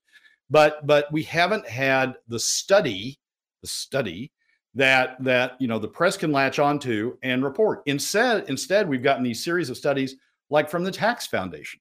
but but we haven't had the study, the study that that you know the press can latch onto and report. Instead, instead we've gotten these series of studies like from the Tax Foundation,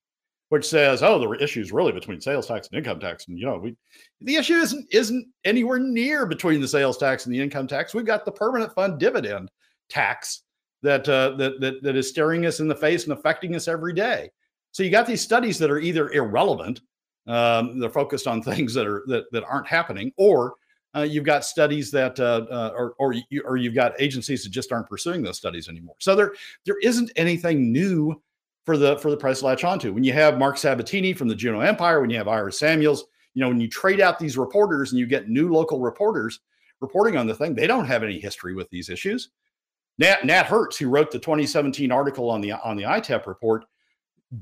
which says, oh, the issue is really between sales tax and income tax, and you know we the issue isn't isn't anywhere near between the sales tax and the income tax. We've got the permanent fund dividend tax that uh, that that that is staring us in the face and affecting us every day. So you got these studies that are either irrelevant um, they're focused on things that are that, that aren't happening, or uh, you've got studies that, uh, uh, or or, you, or you've got agencies that just aren't pursuing those studies anymore. So there there isn't anything new for the for the press to latch onto. When you have Mark Sabbatini from the Juneau Empire, when you have Iris Samuels, you know when you trade out these reporters and you get new local reporters reporting on the thing, they don't have any history with these issues. Nat, Nat Herz, who wrote the 2017 article on the on the ITEP report,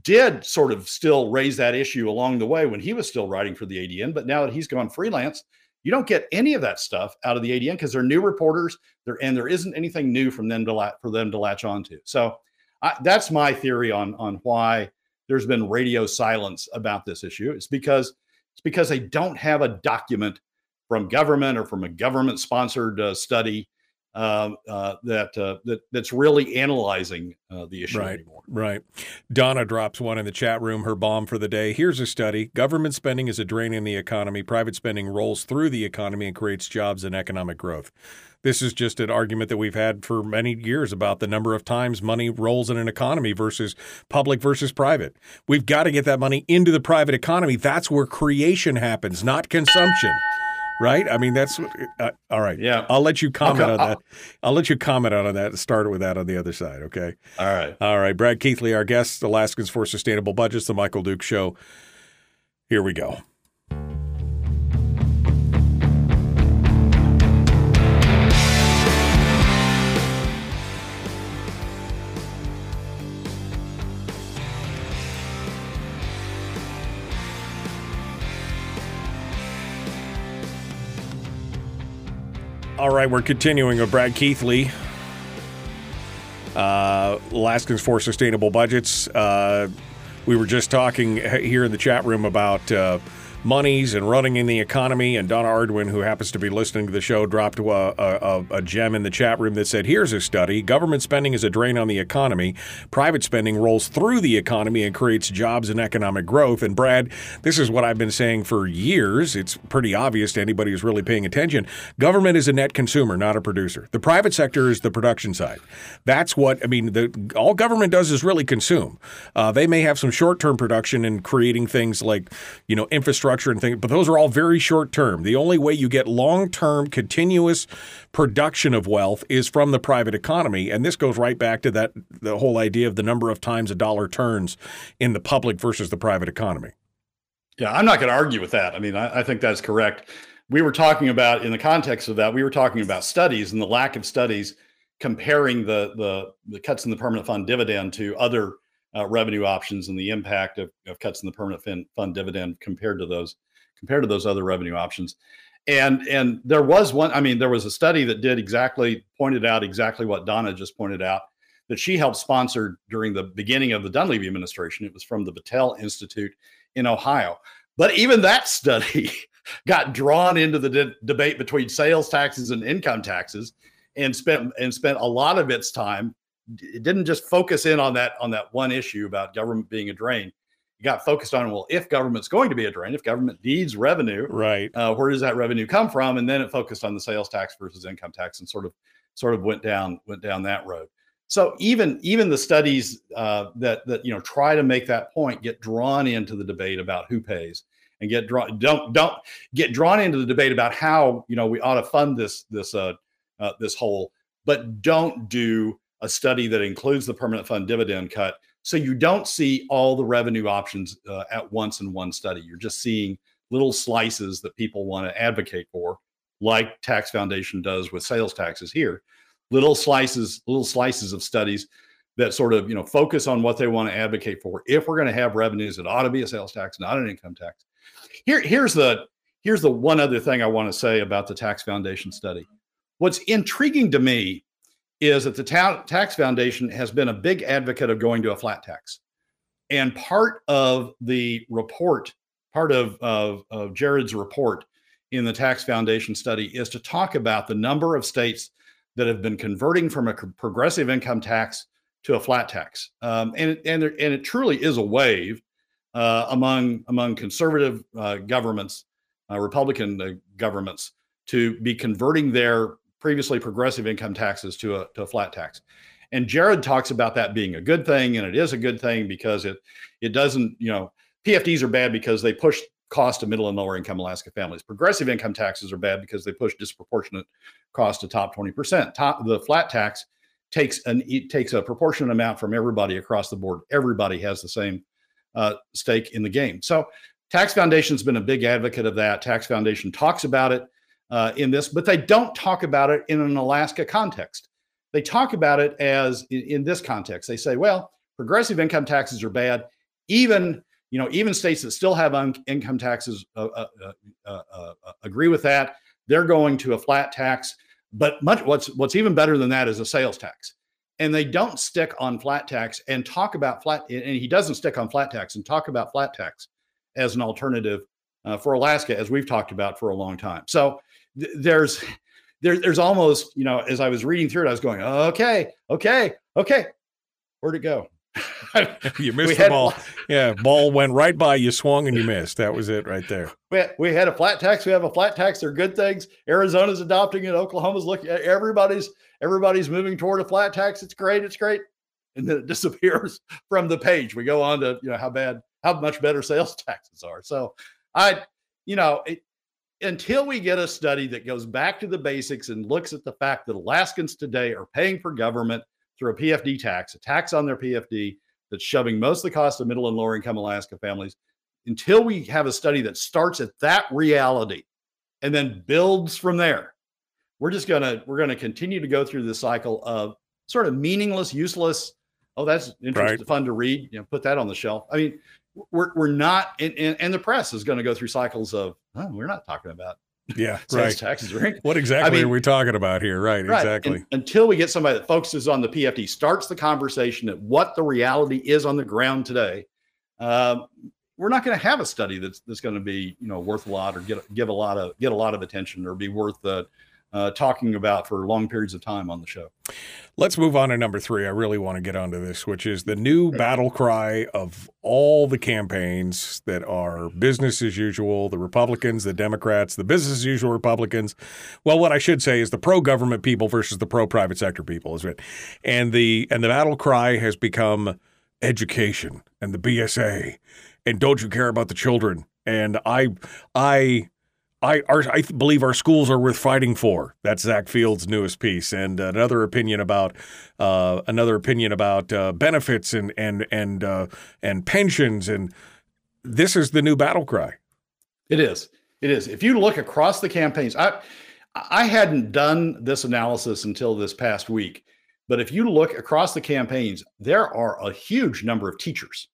did sort of still raise that issue along the way when he was still writing for the ADN. But now that he's gone freelance, you don't get any of that stuff out of the ADN because they're new reporters. There and there isn't anything new from them to la- for them to latch onto. So I, that's my theory on on why there's been radio silence about this issue. It's because it's because they don't have a document from government or from a government sponsored uh, study uh, uh, that uh, that that's really analyzing uh, the issue right, anymore. Right. Donna drops one in the chat room. Her bomb for the day. Here's a study: government spending is a drain in the economy. Private spending rolls through the economy and creates jobs and economic growth. This is just an argument that we've had for many years about the number of times money rolls in an economy versus public versus private. We've got to get that money into the private economy. That's where creation happens, not consumption right? I mean, that's uh, all right. Yeah, I'll let you comment on that. I'll let you comment on that. and Start with that on the other side, okay? All right, all right. Brad Keithley, our guest, Alaskans for Sustainable Budgets, the Michael Duke Show. Here we go. All right, we're continuing with Brad Keithley, uh, Alaskans for Sustainable Budgets. Uh, we were just talking here in the chat room about uh, monies and running in the economy. And Donna Arduin, who happens to be listening to the show, dropped a, a, a, gem in the chat room that said, Here's a study. Government spending is a drain on the economy. Private spending rolls through the economy and creates jobs and economic growth. And Brad, this is what I've been saying for years. It's pretty obvious to anybody who's really paying attention. Government is a net consumer, not a producer. The private sector is the production side. That's what, I mean, the, all government does is really consume. Uh, they may have some short term production in creating things like, you know, infrastructure infrastructure and things, but those are all very short term. The only way you get long term, continuous production of wealth is from the private economy. And this goes right back to that the whole idea of the number of times a dollar turns in the public versus the private economy. Yeah, I'm not going to argue with that. I mean, I, I think that's correct. We were talking about in the context of that, we were talking about studies and the lack of studies comparing the the, the cuts in the permanent fund dividend to other uh, revenue options and the impact of, of cuts in the permanent fin, fund dividend compared to those compared to those other revenue options. And and there was one. I mean, there was a study that did exactly pointed out exactly what Donna just pointed out that she helped sponsor during the beginning of the Dunleavy administration. It was from the Battelle Institute in Ohio. But even that study got drawn into the de- debate between sales taxes and income taxes and spent and spent a lot of its time it didn't just focus in on that on that one issue about government being a drain. You got focused on well, if government's going to be a drain, if government needs revenue, right? Uh, where does that revenue come from? And then it focused on the sales tax versus income tax, and sort of sort of went down went down that road. So even even the studies uh, that that you know try to make that point get drawn into the debate about who pays and get drawn don't don't get drawn into the debate about how you know we ought to fund this this uh, uh this whole, but don't do a study that includes the permanent fund dividend cut So you don't see all the revenue options uh, at once in one study. You're just seeing little slices that people want to advocate for, like Tax Foundation does with sales taxes here. Little slices, little slices of studies that sort of you know focus on what they want to advocate for. If we're going to have revenues, it ought to be a sales tax, not an income tax. Here, here's the here's the one other thing I want to say about the Tax Foundation study. What's intriguing to me is that the ta- Tax Foundation has been a big advocate of going to a flat tax. And part of the report, part of, of, of Jared's report in the Tax Foundation study is to talk about the number of states that have been converting from a progressive income tax to a flat tax. Um, and, and, there, and it truly is a wave uh, among, among conservative uh, governments, uh, Republican uh, governments, to be converting their previously progressive income taxes to a, to a flat tax. And Jared talks about that being a good thing, and it is a good thing because it it doesn't, you know, PFDs are bad because they push cost to middle and lower income Alaska families. Progressive income taxes are bad because they push disproportionate cost to top 20%. Top the flat tax takes an it takes a proportionate amount from everybody across the board. Everybody has the same uh, stake in the game. So Tax Foundation's been a big advocate of that. Tax Foundation talks about it uh, in this, but they don't talk about it in an Alaska context. They talk about it as in, in this context. They say, well, progressive income taxes are bad. Even you know, even states that still have un- income taxes uh uh, uh, uh, uh, agree with that. They're going to a flat tax. But much what's what's even better than that is a sales tax. And they don't stick on flat tax and talk about flat. And he doesn't stick on flat tax and talk about flat tax as an alternative for Alaska, as we've talked about for a long time. So there's there, there's almost you know as i was reading through it i was going okay okay okay where'd it go? You missed the ball. yeah ball went right by you swung and you missed. That was it right there. We, we had a flat tax we have a flat tax they're good things. Arizona's adopting it oklahoma's looking at everybody's everybody's moving toward a flat tax it's great it's great. And then it disappears from the page. We go on to you know how bad how much better sales taxes are. So i you know it, until we get a study that goes back to the basics and looks at the fact that Alaskans today are paying for government through a PFD tax, a tax on their PFD that's shoving most of the cost of middle and lower income Alaska families, until we have a study that starts at that reality and then builds from there, we're just gonna we're gonna continue to go through the cycle of sort of meaningless, useless. Oh, that's interesting, right. fun to read. You know, put that on the shelf. I mean, we're we're not, and, and the press is going to go through cycles of oh, we're not talking about yeah right. taxes right what exactly I mean, are we talking about here? Right, right. exactly. and until we get somebody that focuses on the pfd starts the conversation at what the reality is on the ground today um, we're not going to have a study that's that's going to be you know worth a lot or get give a lot of get a lot of attention or be worth the uh, talking about for long periods of time on the show. Let's move on to number three. I really want to get onto this, which is the new battle cry of all the campaigns that are business as usual the Republicans, the Democrats, the business as usual Republicans. Well, what I should say is the pro government people versus the pro private sector people, is it? And the and the battle cry has become education and the BSA and don't you care about the children? And I I I, our, I believe our schools are worth fighting for. That's Zack Field's newest piece, and another opinion about uh, another opinion about uh, benefits and and and uh, and pensions, and this is the new battle cry. It is. It is. If you look across the campaigns, I I hadn't done this analysis until this past week, but if you look across the campaigns, there are a huge number of teachers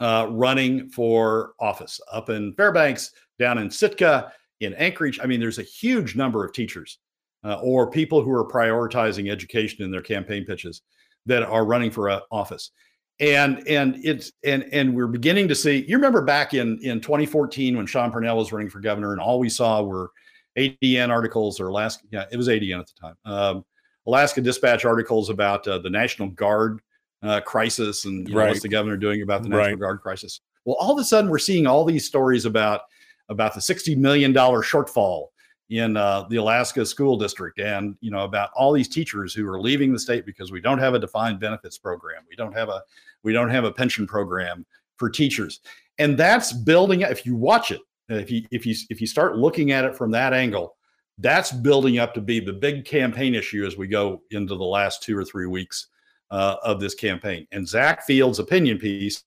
uh, running for office up in Fairbanks, down in Sitka in Anchorage. I mean, there's a huge number of teachers uh, or people who are prioritizing education in their campaign pitches that are running for uh, office. And and it's and and we're beginning to see. You remember back in in 2014 when Sean Parnell was running for governor, and all we saw were ADN articles or Alaska. Yeah, it was ADN at the time. Um, Alaska Dispatch articles about uh, the National Guard uh, crisis and right. know, what's the governor doing about the National right. Guard crisis. Well, all of a sudden, we're seeing all these stories about about the $60 million shortfall in uh, the Alaska school district and you know about all these teachers who are leaving the state because we don't have a defined benefits program we don't have a we don't have a pension program for teachers and that's building if you watch it if you if you if you start looking at it from that angle that's building up to be the big campaign issue as we go into the last two or three weeks uh, of this campaign. And Zack Field's opinion piece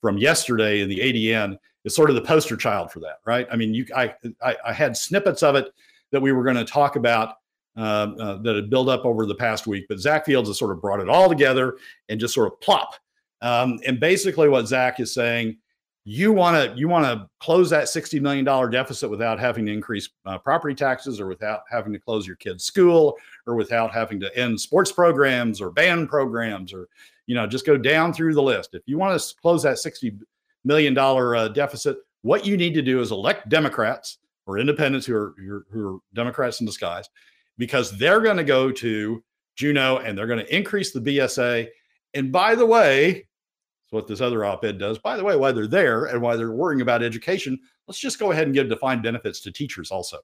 from yesterday in the ADN is sort of the poster child for that, right? I mean, you, I, I, I had snippets of it that we were going to talk about uh, uh, that had built up over the past week, but Zack Fields has sort of brought it all together and just sort of plop. Um, and basically, what Zack is saying, you want to you want to close that sixty million dollar deficit without having to increase uh, property taxes, or without having to close your kid's school, or without having to end sports programs or ban programs, or you know just go down through the list. If you want to close that sixty million dollar uh, deficit, what you need to do is elect Democrats or independents who are, who are, who are Democrats in disguise, because they're going to go to Juneau and they're going to increase the BSA. And by the way, it's what this other op ed does. By the way, why they're there and why they're worrying about education, let's just go ahead and give defined benefits to teachers also.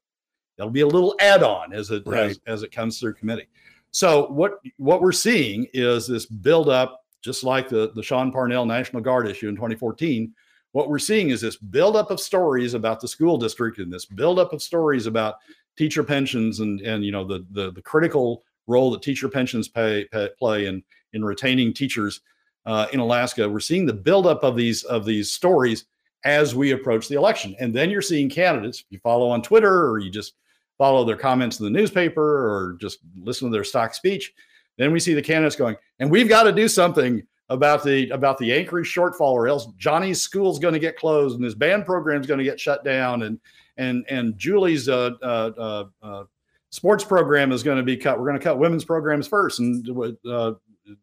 That'll be a little add on as it, Right. as, as it comes through committee. So what what we're seeing is this build up, just like the, the Sean Parnell National Guard issue in 2014. What we're seeing is this buildup of stories about the school district and this buildup of stories about teacher pensions and and you know the the, the critical role that teacher pensions pay, pay play in in retaining teachers uh, in Alaska. We're seeing the buildup of these of these stories as we approach the election, and then you're seeing candidates. If you follow on Twitter or you just follow their comments in the newspaper or just listen to their stock speech, then we see the candidates going, and we've got to do something about the about the Anchorage shortfall, or else Johnny's school's going to get closed and his band program's going to get shut down, and and and Julie's uh, uh, uh, uh, sports program is going to be cut. We're going to cut women's programs first, and uh,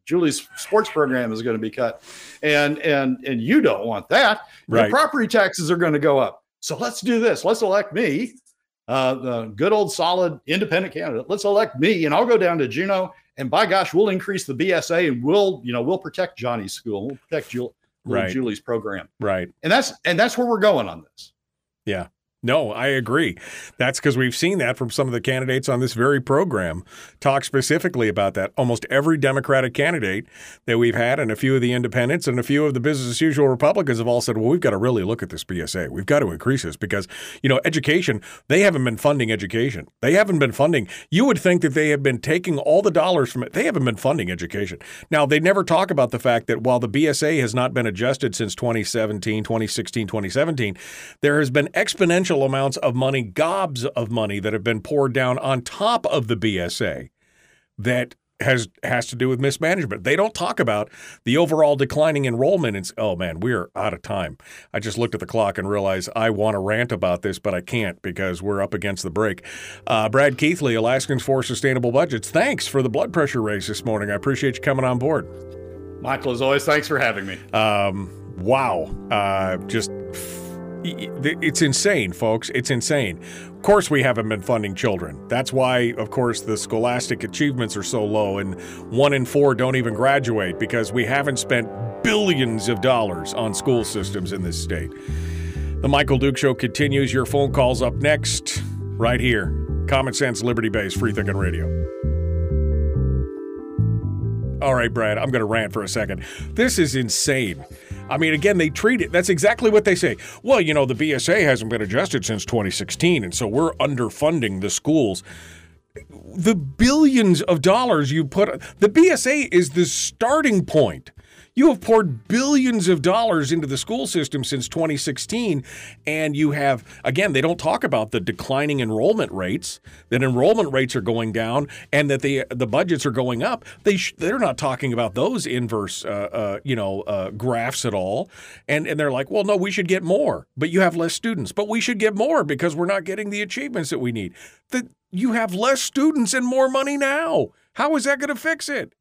Julie's sports program is going to be cut, and and and you don't want that. Right. Your property taxes are going to go up. So let's do this. Let's elect me, uh, the good old solid independent candidate. Let's elect me, and I'll go down to Juneau, and by gosh, we'll increase the BSA, and we'll you know we'll protect Johnny's school, we'll protect Right. Julie's program, Right. and that's and that's where we're going on this. Yeah. No, I agree. That's because we've seen that from some of the candidates on this very program talk specifically about that. Almost every Democratic candidate that we've had, and a few of the independents and a few of the business as usual Republicans have all said, well, we've got to really look at this BSA. We've got to increase this because, you know, education, they haven't been funding education. They haven't been funding. You would think that they have been taking all the dollars from it. They haven't been funding education. Now, they never talk about the fact that while the BSA has not been adjusted since 2017, 2016, 2017, there has been exponential amounts of money, gobs of money that have been poured down on top of the BSA that has has to do with mismanagement. They don't talk about the overall declining enrollment. It's oh man, we're out of time. I just looked at the clock and realized I want to rant about this, but I can't because we're up against the break. Uh, Brad Keithley, Alaskans for Sustainable Budgets. Thanks for the blood pressure raise this morning. I appreciate you coming on board. Michael, as always, thanks for having me. Um, wow, uh, just it's insane, folks. It's insane. Of course, we haven't been funding children. That's why, of course, the scholastic achievements are so low, and one in four don't even graduate because we haven't spent billions of dollars on school systems in this state. The Michael Duke Show continues. Your phone calls up next, right here. Common Sense, Liberty Based, Free Thinking Radio. All right, Brad, I'm going to rant for a second. This is insane. I mean, again, they treat it. That's exactly what they say. Well, you know, the BSA hasn't been adjusted since 2016, and so we're underfunding the schools. The billions of dollars you put, the BSA is the starting point. You have poured billions of dollars into the school system since 2016, and you have, again, they don't talk about the declining enrollment rates, that enrollment rates are going down, and that the the budgets are going up. They sh- they're not talking about those inverse, uh, uh, you know, uh, graphs at all, and and they're like, well, no, we should get more, but you have less students, but we should get more because we're not getting the achievements that we need. That you have less students and more money now. How is that going to fix it?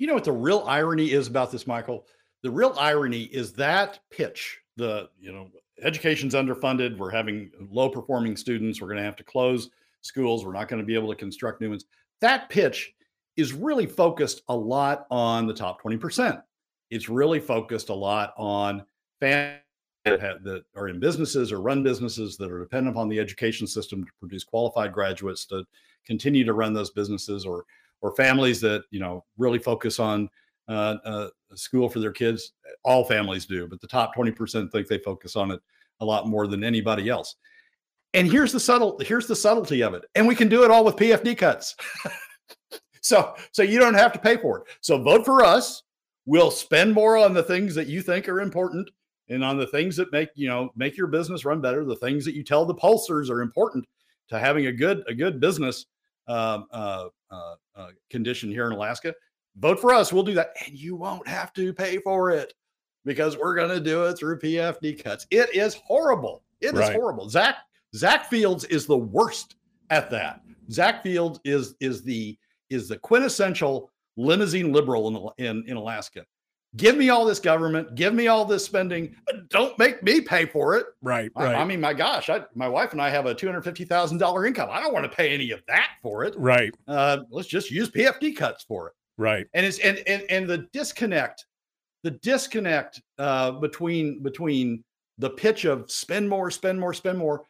You know what the real irony is about this, Michael? The real irony is that pitch. The you know, education's underfunded. We're having low performing students. We're going to have to close schools. We're not going to be able to construct new ones. That pitch is really focused a lot on the top 20%. It's really focused a lot on families that, have, that are in businesses or run businesses that are dependent upon the education system to produce qualified graduates to continue to run those businesses or or families that you know really focus on uh, uh, school for their kids. All families do, but the top twenty percent think they focus on it a lot more than anybody else. And here's the subtle here's the subtlety of it, and we can do it all with PFD cuts. so so you don't have to pay for it. So vote for us. We'll spend more on the things that you think are important and on the things that make you know make your business run better. The things that you tell the pollsters are important to having a good a good business um, uh, uh, uh, condition here in Alaska. Vote for us. We'll do that, and you won't have to pay for it because we're going to do it through PFD cuts. It is horrible. It is Right. horrible. Zack Zack Fields is the worst at that. Zack Fields is is the is the quintessential limousine liberal in in, in Alaska. Give me all this government, give me all this spending, but don't make me pay for it. Right, I- right, I, mean, my gosh, I, my wife and I have a two hundred fifty thousand dollar income. I don't want to pay any of that for it. right, Uh, let's just use PFD cuts for it right. and it's and and and the disconnect the disconnect uh between between the pitch of spend more spend more spend more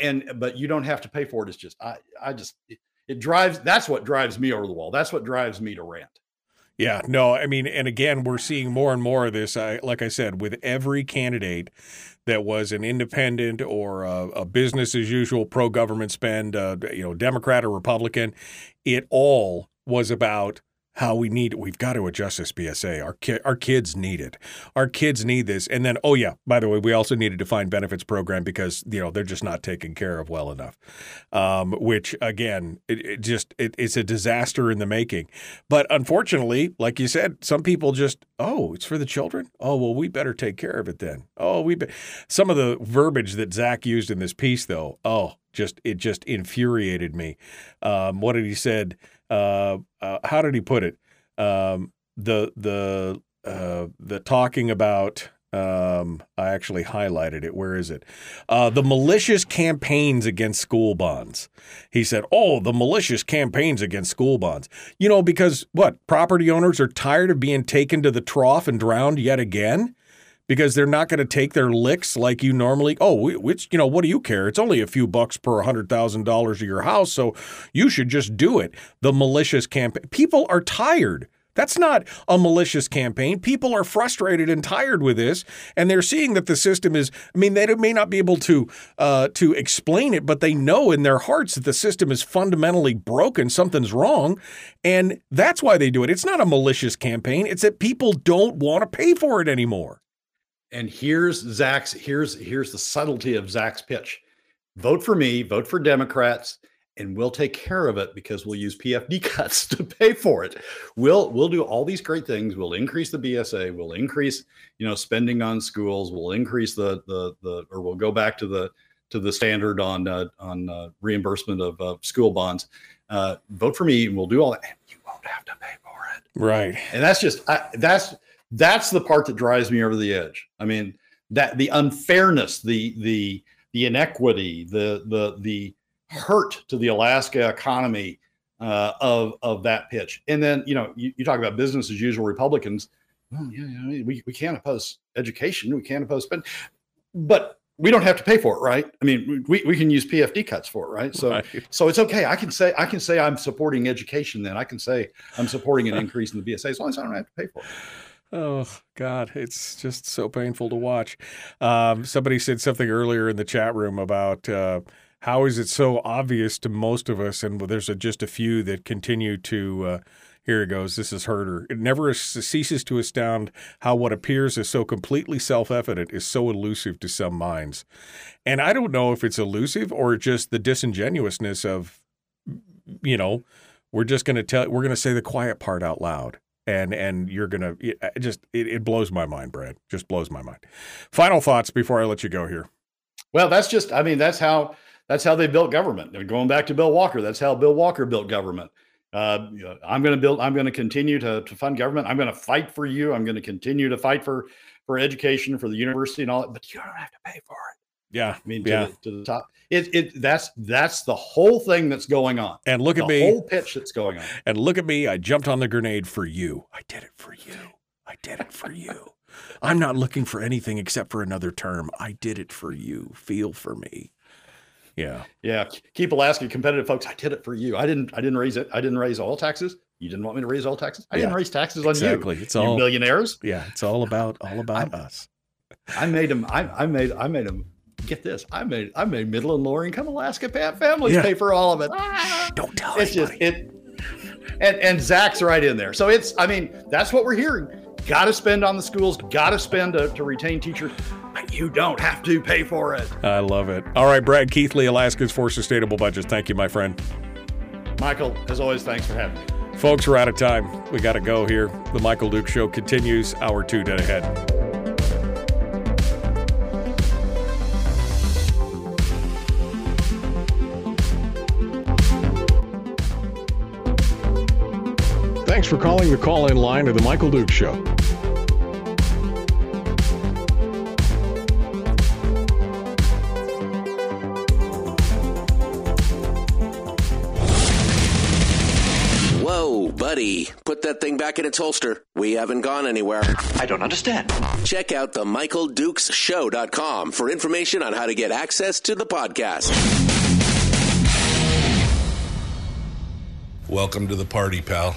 and but you don't have to pay for it. it is just i i just it, it drives that's what drives me over the wall that's what drives me to rant Yeah, no, I mean, and again, we're seeing more and more of this. I, like I said, with every candidate that was an independent or a, a business as usual pro government spend, uh, you know, Democrat or Republican, it all was about how we need we've got to adjust this BSA. Our ki- our kids need it. Our kids need this. And then oh yeah, by the way, we also need a defined benefits program because you know they're just not taken care of well enough. Um, which again, it, it just it, it's a disaster in the making. But unfortunately, like you said, some people just oh it's for the children. Oh well, we better take care of it then. Oh we be-. some of the verbiage that Zack used in this piece though. Oh just it just infuriated me. Um, what did he said? Uh, uh, how did he put it? Um, the the uh, the talking about. Um, I actually highlighted it. Where is it? Uh, the malicious campaigns against school bonds. He said, "Oh, the malicious campaigns against school bonds." You know, because what property owners are tired of being taken to the trough and drowned yet again because they're not going to take their licks like you normally. Oh, which you know, what do you care? It's only a few bucks per hundred thousand dollars of your house, so you should just do it. The malicious campaign. People are tired. That's not a malicious campaign. People are frustrated and tired with this, and they're seeing that the system is. I mean, they may not be able to uh, to explain it, but they know in their hearts that the system is fundamentally broken. Something's wrong, and that's why they do it. It's not a malicious campaign. It's that people don't want to pay for it anymore. And here's zack's here's here's the subtlety of zack's pitch. Vote for me vote for democrats and we'll take care of it because we'll use pfd cuts to pay for it. We'll we'll do all these great things. We'll increase the bsa we'll increase you know spending on schools we'll increase the the the or we'll go back to the to the standard on uh, on uh, reimbursement of uh, school bonds. Uh, vote for me and we'll do all that. And you won't have to pay for it. Right. and that's just I, that's that's the part that drives me over the edge. I mean that the unfairness the the the inequity the the the hurt to the alaska economy uh, of of that pitch. And then you know you, you talk about business as usual republicans well, yeah, yeah we, we can't oppose education we can't oppose spend but we don't have to pay for it right? I mean we, we can use pfd cuts for it right? So Right. so it's okay. I can say i can say i'm supporting education then. I can say i'm supporting an increase in the bsa as long as i don't have to pay for it Oh God, it's just so painful to watch. Um, somebody said something earlier in the chat room about uh, how is it so obvious to most of us, and there's a, just a few that continue to. Uh, here it goes. This is Herder. It never ceases to astound how what appears as so completely self-evident is so elusive to some minds, and I don't know if it's elusive or just the disingenuousness of, you know, we're just going to tell we're going to say the quiet part out loud and and you're gonna it it just it, it blows my mind brad just blows my mind. Final thoughts before i let you go here. Well that's just i mean that's how that's how they built government. They're going back to bill walker. That's how bill walker built government. Uh, you know, i'm going to build i'm going to continue to, to fund government. I'm going to fight for you. I'm going to continue to fight for for education for the university and all that but you don't have to pay for it yeah i mean to, yeah the, to the top it, it that's that's the whole thing that's going on and look the at me the whole pitch that's going on and look at me i jumped on the grenade for you i did it for you i did it for you i'm not looking for anything except for another term i did it for you feel for me yeah Yeah, keep Alaska competitive, folks. I did it for you. I didn't. I didn't raise it. I didn't raise all taxes. You didn't want me to raise all taxes. I didn't raise taxes on exactly. you. It's you all- millionaires. yeah it's all about all about us I made them. I, I made. I made them. Get this. I made. I made middle and lower income Alaska families Yeah. pay for all of it. Ah, don't tell it's just it. and and Zack's right in there. So it's, I mean, that's what we're hearing. Got to spend on the schools. Got to spend to, to retain teachers. But you don't have to pay for it. I love it. All right, Brad Keithley, Alaskans for Sustainable Budgets. Thank you, my friend. Michael, as always, thanks for having me. Folks, we're out of time. We got to go here. The Michael Duke Show continues. Hour two dead ahead. Thanks for calling the call in line of The Michael Duke Show. Whoa, buddy. Put that thing back in its holster. We haven't gone anywhere. I don't understand. Check out the MichaelDukesShow.com for information on how to get access to the podcast. Welcome to the party, pal.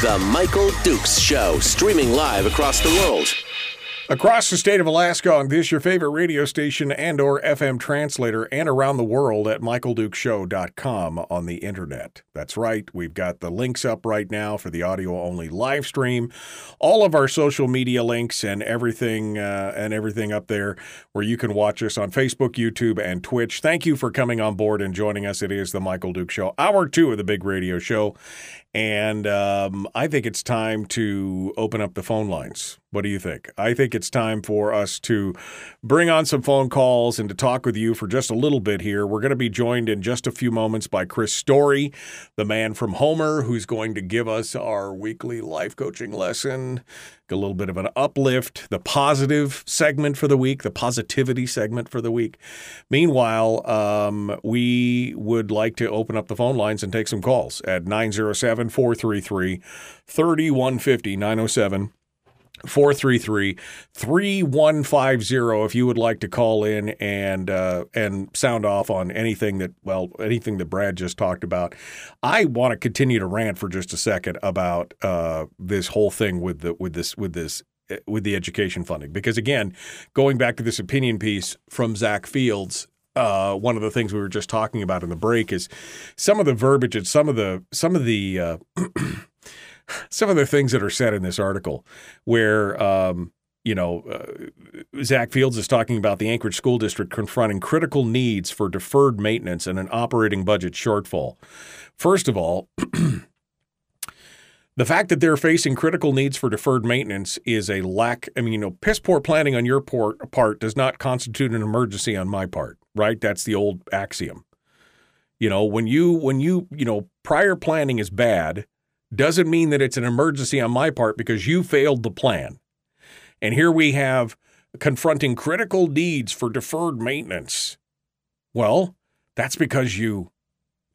The Michael Dukes Show, streaming live across the world. Across the state of Alaska on this your favorite radio station and or FM translator and around the world at michaeldukeshow.com on the internet. That's right. We've got the links up right now for the audio only live stream. All of our social media links and everything uh, and everything up there where you can watch us on Facebook, YouTube and Twitch. Thank you for coming on board and joining us. It is the Michael Duke Show, hour 2 of the big radio show. And um, I think it's time to open up the phone lines. What do you think? I think it's time for us to bring on some phone calls and to talk with you for just a little bit here. We're going to be joined in just a few moments by Chris Story, the man from Homer, who's going to give us our weekly life coaching lesson, a little bit of an uplift, the positive segment for the week, the positivity segment for the week. Meanwhile, um, we would like to open up the phone lines and take some calls at 907 433 3150 907 433 3150 if you would like to call in and uh, and sound off on anything that well anything that Brad just talked about. I want to continue to rant for just a second about uh, this whole thing with the with this with this uh, with the education funding because again, going back to this opinion piece from Zack Fields, uh, one of the things we were just talking about in the break is some of the verbiage and some of the some of the uh, some of the things that are said in this article, where um, you know uh, Zack Fields is talking about the Anchorage School District confronting critical needs for deferred maintenance and an operating budget shortfall. First of all. The fact that they're facing critical needs for deferred maintenance is a lack. I mean, you know, piss poor planning on your part, part does not constitute an emergency on my part, right? That's the old axiom. You know, when you when you you know prior planning is bad, doesn't mean that it's an emergency on my part because you failed the plan. And here we have confronting critical needs for deferred maintenance. Well, that's because you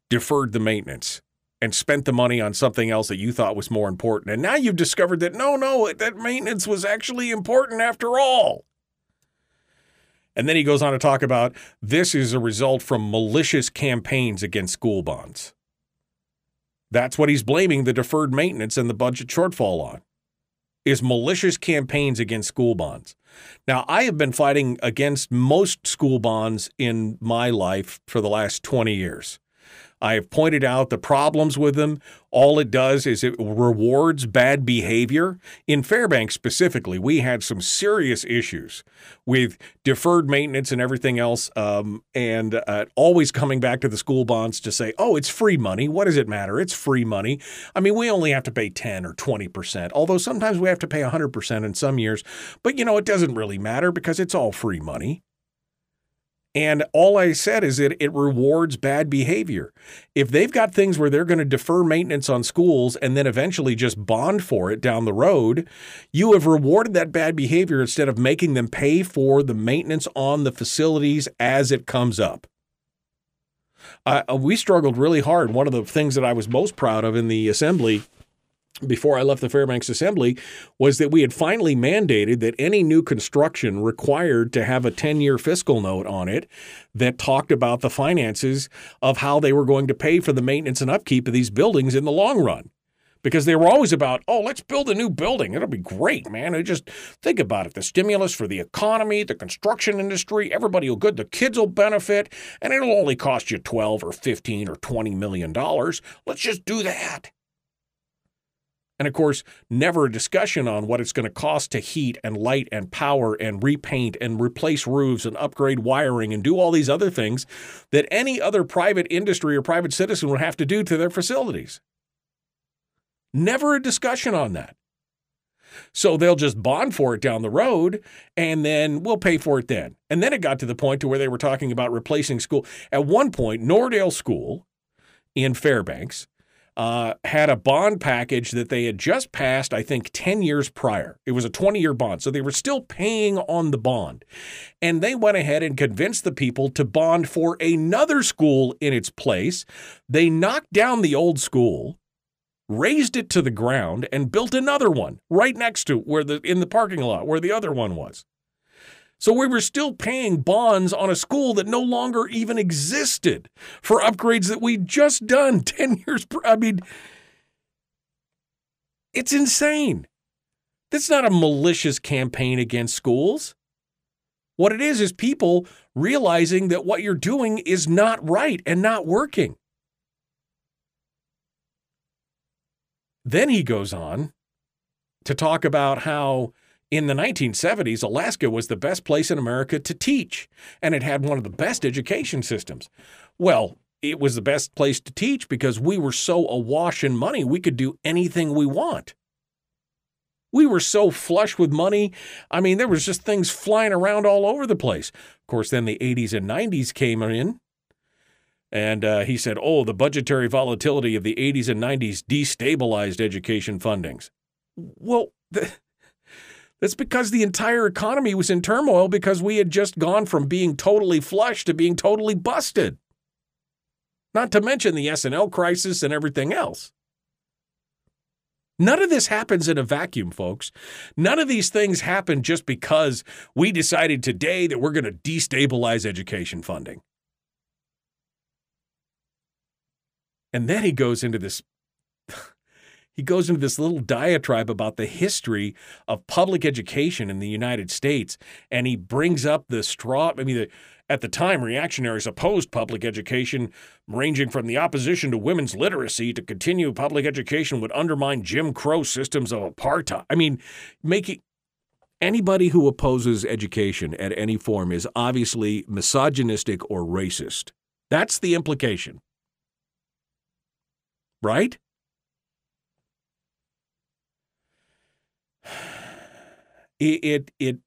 deferred the maintenance and spent the money on something else that you thought was more important. And now you've discovered that no, no, that maintenance was actually important after all. And then he goes on to talk about this is a result from malicious campaigns against school bonds. That's what he's blaming the deferred maintenance and the budget shortfall on. Is malicious campaigns against school bonds. Now, I have been fighting against most school bonds in my life for the last 20 years. I have pointed out the problems with them. All it does is it rewards bad behavior. In Fairbanks specifically, we had some serious issues with deferred maintenance and everything else, um, and uh, always coming back to the school bonds to say, oh, it's free money. What does it matter? It's free money. I mean, we only have to pay 10 or 20%, although sometimes we have to pay 100% in some years. But, you know, it doesn't really matter because it's all free money. And all I said is that it rewards bad behavior. If they've got things where they're going to defer maintenance on schools and then eventually just bond for it down the road, you have rewarded that bad behavior instead of making them pay for the maintenance on the facilities as it comes up. Uh, we struggled really hard. One of the things that I was most proud of in the assembly before I left the Fairbanks Assembly was that we had finally mandated that any new construction required to have a 10 year fiscal note on it that talked about the finances of how they were going to pay for the maintenance and upkeep of these buildings in the long run. Because they were always about, oh, let's build a new building. It'll be great, man. And just think about it the stimulus for the economy, the construction industry, everybody will good. The kids will benefit, and it'll only cost you 12 or 15 or 20 million dollars. Let's just do that. And of course, never a discussion on what it's going to cost to heat and light and power and repaint and replace roofs and upgrade wiring and do all these other things that any other private industry or private citizen would have to do to their facilities. Never a discussion on that. So they'll just bond for it down the road and then we'll pay for it then. And then it got to the point to where they were talking about replacing school. At one point, Nordale School in Fairbanks uh, had a bond package that they had just passed, I think, 10 years prior. It was a 20 year bond. So they were still paying on the bond. And they went ahead and convinced the people to bond for another school in its place. They knocked down the old school. Raised it to the ground and built another one right next to where the in the parking lot where the other one was. So we were still paying bonds on a school that no longer even existed for upgrades that we'd just done 10 years. I mean, it's insane. That's not a malicious campaign against schools. What it is is people realizing that what you're doing is not right and not working. Then he goes on to talk about how in the 1970s, Alaska was the best place in America to teach, and it had one of the best education systems. Well, it was the best place to teach because we were so awash in money, we could do anything we want. We were so flush with money. I mean, there was just things flying around all over the place. Of course, then the 80s and 90s came in, and uh, he said, oh, the budgetary volatility of the 80s and 90s destabilized education fundings. Well, the, that's because the entire economy was in turmoil because we had just gone from being totally flush to being totally busted. Not to mention the S&L crisis and everything else. None of this happens in a vacuum, folks. None of these things happen just because we decided today that we're going to destabilize education funding. And then he goes into this he goes into this little diatribe about the history of public education in the United States, and he brings up the straw. I mean, the, at the time, reactionaries opposed public education, ranging from the opposition to women's literacy to continue public education would undermine Jim Crow systems of apartheid. I mean, making anybody who opposes education at any form is obviously misogynistic or racist. That's the implication. Right? It it it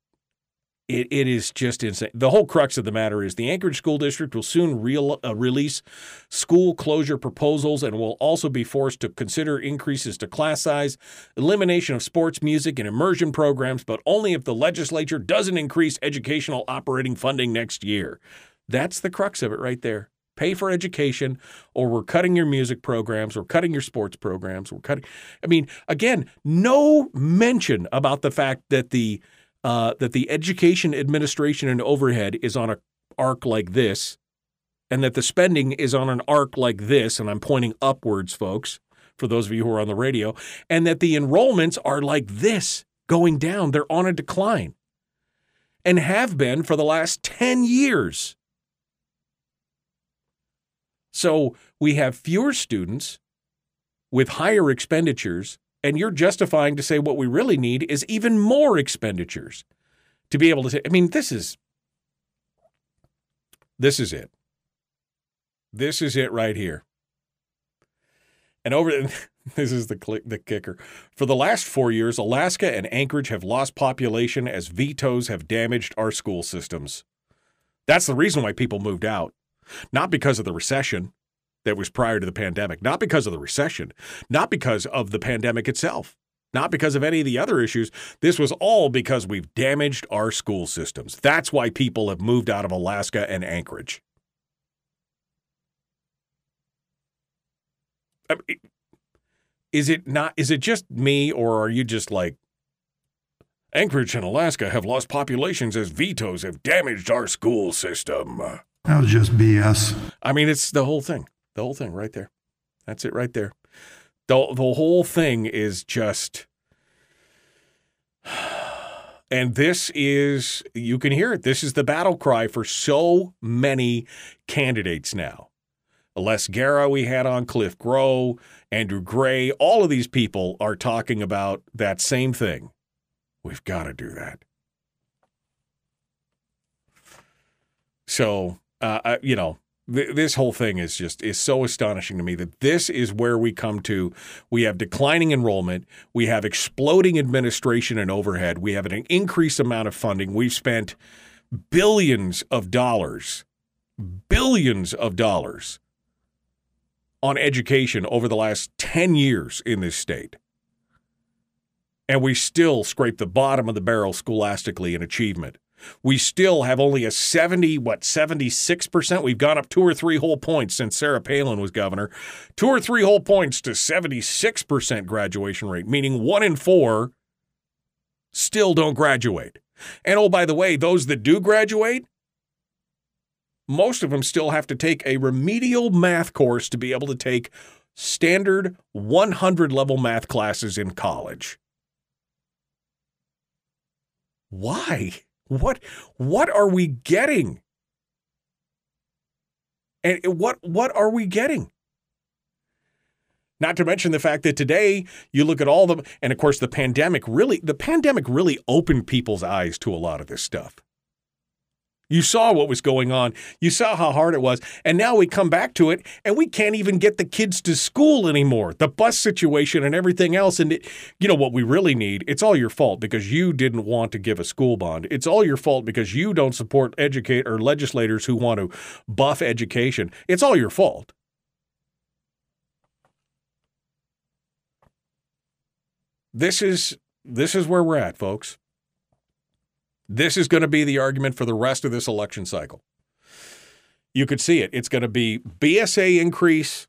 it, it is just insane. The whole crux of the matter is the Anchorage School District will soon real, uh, release school closure proposals and will also be forced to consider increases to class size, elimination of sports, music, and immersion programs, but only if the legislature doesn't increase educational operating funding next year. That's the crux of it right there pay for education or we're cutting your music programs or cutting your sports programs we're cutting i mean again no mention about the fact that the uh, that the education administration and overhead is on a arc like this and that the spending is on an arc like this and i'm pointing upwards folks for those of you who are on the radio and that the enrollments are like this going down they're on a decline and have been for the last 10 years so we have fewer students with higher expenditures, and you're justifying to say what we really need is even more expenditures to be able to say, I mean, this is this is it. This is it right here. And over this is the the kicker. For the last 4 years, Alaska and Anchorage have lost population as vetoes have damaged our school systems. That's the reason why people moved out, not because of the recession that was prior to the pandemic, not because of the recession, not because of the pandemic itself, not because of any of the other issues. This was all because we've damaged our school systems. That's why people have moved out of Alaska and Anchorage. I mean, is it not? Is it just me, or are you just like Anchorage and Alaska have lost populations as vetoes have damaged our school system? That was just BS. I mean, it's the whole thing. The whole thing right there. That's it right there. The, the whole thing is just. And this is, you can hear it. This is the battle cry for so many candidates now. Les Gara, we had on Cliff Groh, Andrew Gray, all of these people are talking about that same thing. We've got to do that. So, uh, you know, th- this whole thing is just is so astonishing to me that this is where we come to. We have declining enrollment, we have exploding administration and overhead, we have an increased amount of funding. We've spent billions of dollars, billions of dollars on education over the last 10 years in this state. And we still scrape the bottom of the barrel scholastically in achievement. We still have only a 70, what, 76%? We've gone up two or three whole points since Sarah Palin was governor. Two or three whole points to 76% graduation rate, meaning one in four still don't graduate. And oh, by the way, those that do graduate, most of them still have to take a remedial math course to be able to take standard 100 level math classes in college. Why? What what are we getting? And what what are we getting? Not to mention the fact that today you look at all the and of course the pandemic really the pandemic really opened people's eyes to a lot of this stuff. You saw what was going on. You saw how hard it was. And now we come back to it and we can't even get the kids to school anymore. The bus situation and everything else. And it, you know what we really need? It's all your fault because you didn't want to give a school bond. It's all your fault because you don't support educate or legislators who want to buff education. It's all your fault. This is this is where we're at, folks. This is going to be the argument for the rest of this election cycle. You could see it. It's going to be BSA increase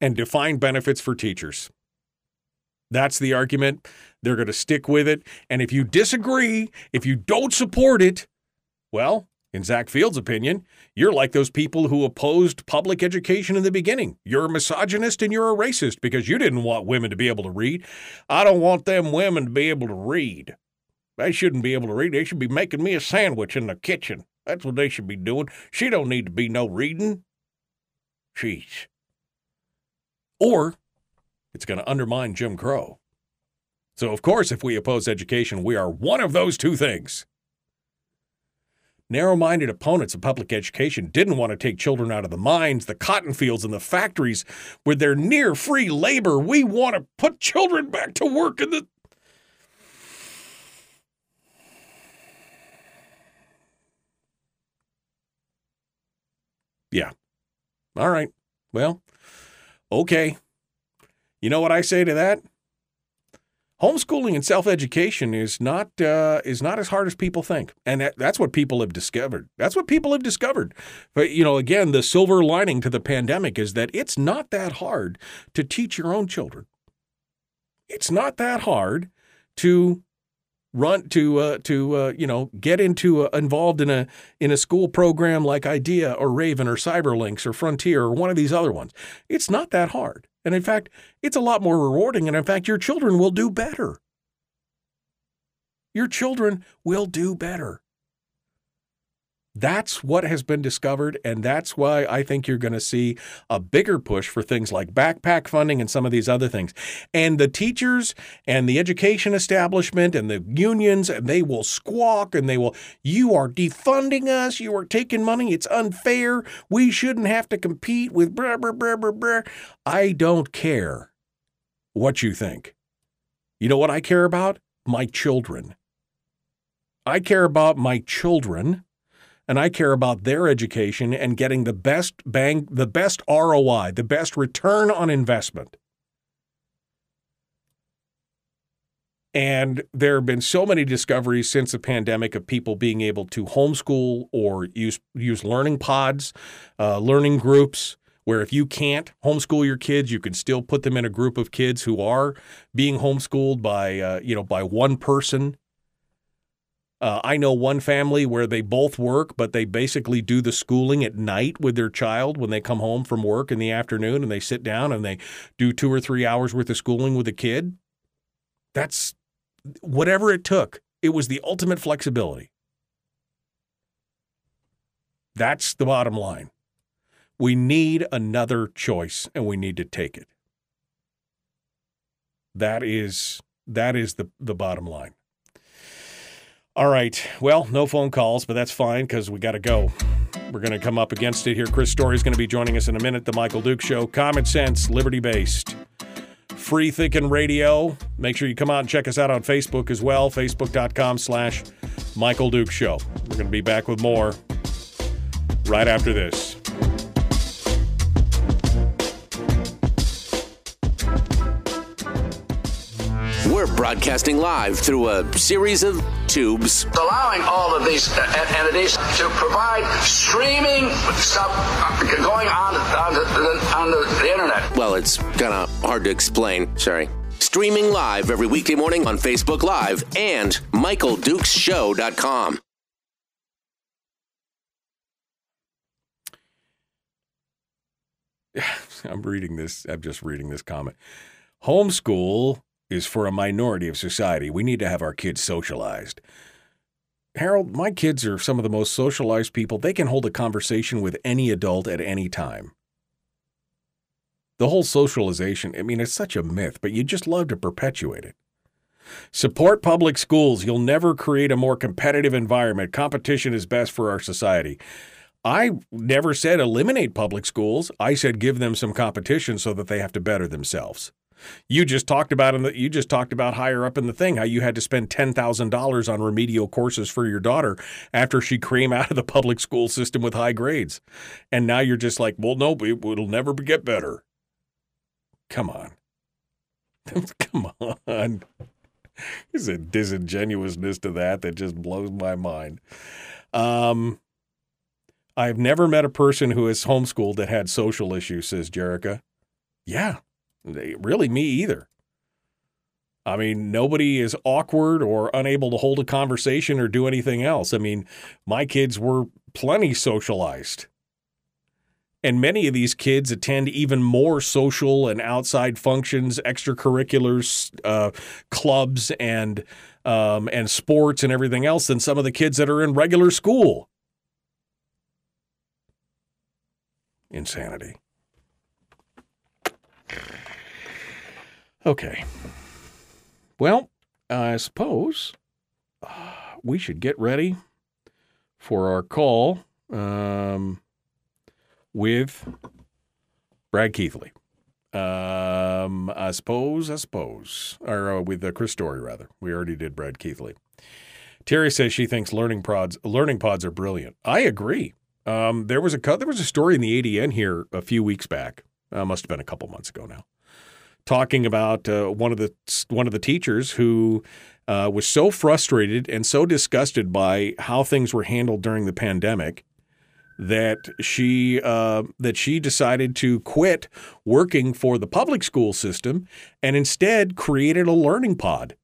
and defined benefits for teachers. That's the argument. They're going to stick with it. And if you disagree, if you don't support it, well, in Zack Field's opinion, you're like those people who opposed public education in the beginning. You're a misogynist and you're a racist because you didn't want women to be able to read. I don't want them women to be able to read. They shouldn't be able to read. They should be making me a sandwich in the kitchen. That's what they should be doing. She don't need to be no reading. Jeez. Or it's going to undermine Jim Crow. So, of course, if we oppose education, we are one of those two things. Narrow minded opponents of public education didn't want to take children out of the mines, the cotton fields, and the factories with their near free labor. We want to put children back to work in the Yeah. All right. Well, okay. You know what I say to that? Homeschooling and self-education is not uh, is not as hard as people think, and that, that's what people have discovered. That's what people have discovered. But you know, again, the silver lining to the pandemic is that it's not that hard to teach your own children. It's not that hard to run to uh, to uh, you know get into uh, involved in a in a school program like IDEA or Raven or CyberLynx or Frontier or one of these other ones. It's not that hard, and in fact, it's a lot more rewarding. And in fact, your children will do better. Your children will do better. That's what has been discovered, and that's why I think you're going to see a bigger push for things like backpack funding and some of these other things. And the teachers and the education establishment and the unions, they will squawk and they will, you are defunding us, you are taking money, it's unfair, we shouldn't have to compete with blah, blah, blah, blah, blah. I don't care what you think. You know what I care about? My children. I care about my children and I care about their education and getting the best bang, the best ROI, the best return on investment. And there have been so many discoveries since the pandemic of people being able to homeschool or use use learning pods, uh, learning groups, where if you can't homeschool your kids, you can still put them in a group of kids who are being homeschooled by uh, you know by one person. Uh, I know one family where they both work, but they basically do the schooling at night with their child when they come home from work in the afternoon, and they sit down and they do two or three hours worth of schooling with the kid. That's whatever it took. It was the ultimate flexibility. That's the bottom line. We need another choice and we need to take it. That is that is the the bottom line. All right. Well, no phone calls, but that's fine because we got to go. We're going to come up against it here. Chris Story is going to be joining us in a minute. The Michael Duke Show, common sense, liberty based, free thinking radio. Make sure you come out and check us out on Facebook as well. Facebook.com slash Michael Duke Show. We're going to be back with more right after this. Broadcasting live through a series of tubes. allowing all of these uh, entities to provide streaming stuff uh, going on on the, on the, the internet. Well, it's kind of hard to explain. Sorry. Streaming live every weekday morning on Facebook Live and MichaelDukesShow.com. I'm reading this. I'm just reading this comment. Homeschool is for a minority of society. We need to have our kids socialized. Harold, my kids are some of the most socialized people. They can hold a conversation with any adult at any time. The whole socialization, I mean, it's such a myth, but you just love to perpetuate it. Support public schools. You'll never create a more competitive environment. Competition is best for our society. I never said eliminate public schools. I said give them some competition so that they have to better themselves. You just talked about in the, you just talked about higher up in the thing how you had to spend ten thousand dollars on remedial courses for your daughter after she came out of the public school system with high grades, and now you're just like, well, no, it, it'll never get better. Come on, come on. There's a disingenuousness to that that just blows my mind. Um, I've never met a person who is homeschooled that had social issues, says Jerica. Yeah, really, me either. I mean, nobody is awkward or unable to hold a conversation or do anything else. I mean, my kids were plenty socialized. And many of these kids attend even more social and outside functions, extracurriculars, uh, clubs, and um, and sports and everything else than some of the kids that are in regular school. Insanity. Okay. Well, I suppose uh, we should get ready for our call um, with Brad Keithley. Um, I suppose, I suppose, or uh, with uh, Chris Story rather. We already did Brad Keithley. Terry says she thinks learning pods learning pods are brilliant. I agree. Um, there was a there was a story in the ADN here a few weeks back. Uh, must have been a couple months ago now, talking about uh, one of the one of the teachers who uh, was so frustrated and so disgusted by how things were handled during the pandemic that she uh, that she decided to quit working for the public school system and instead created a learning pod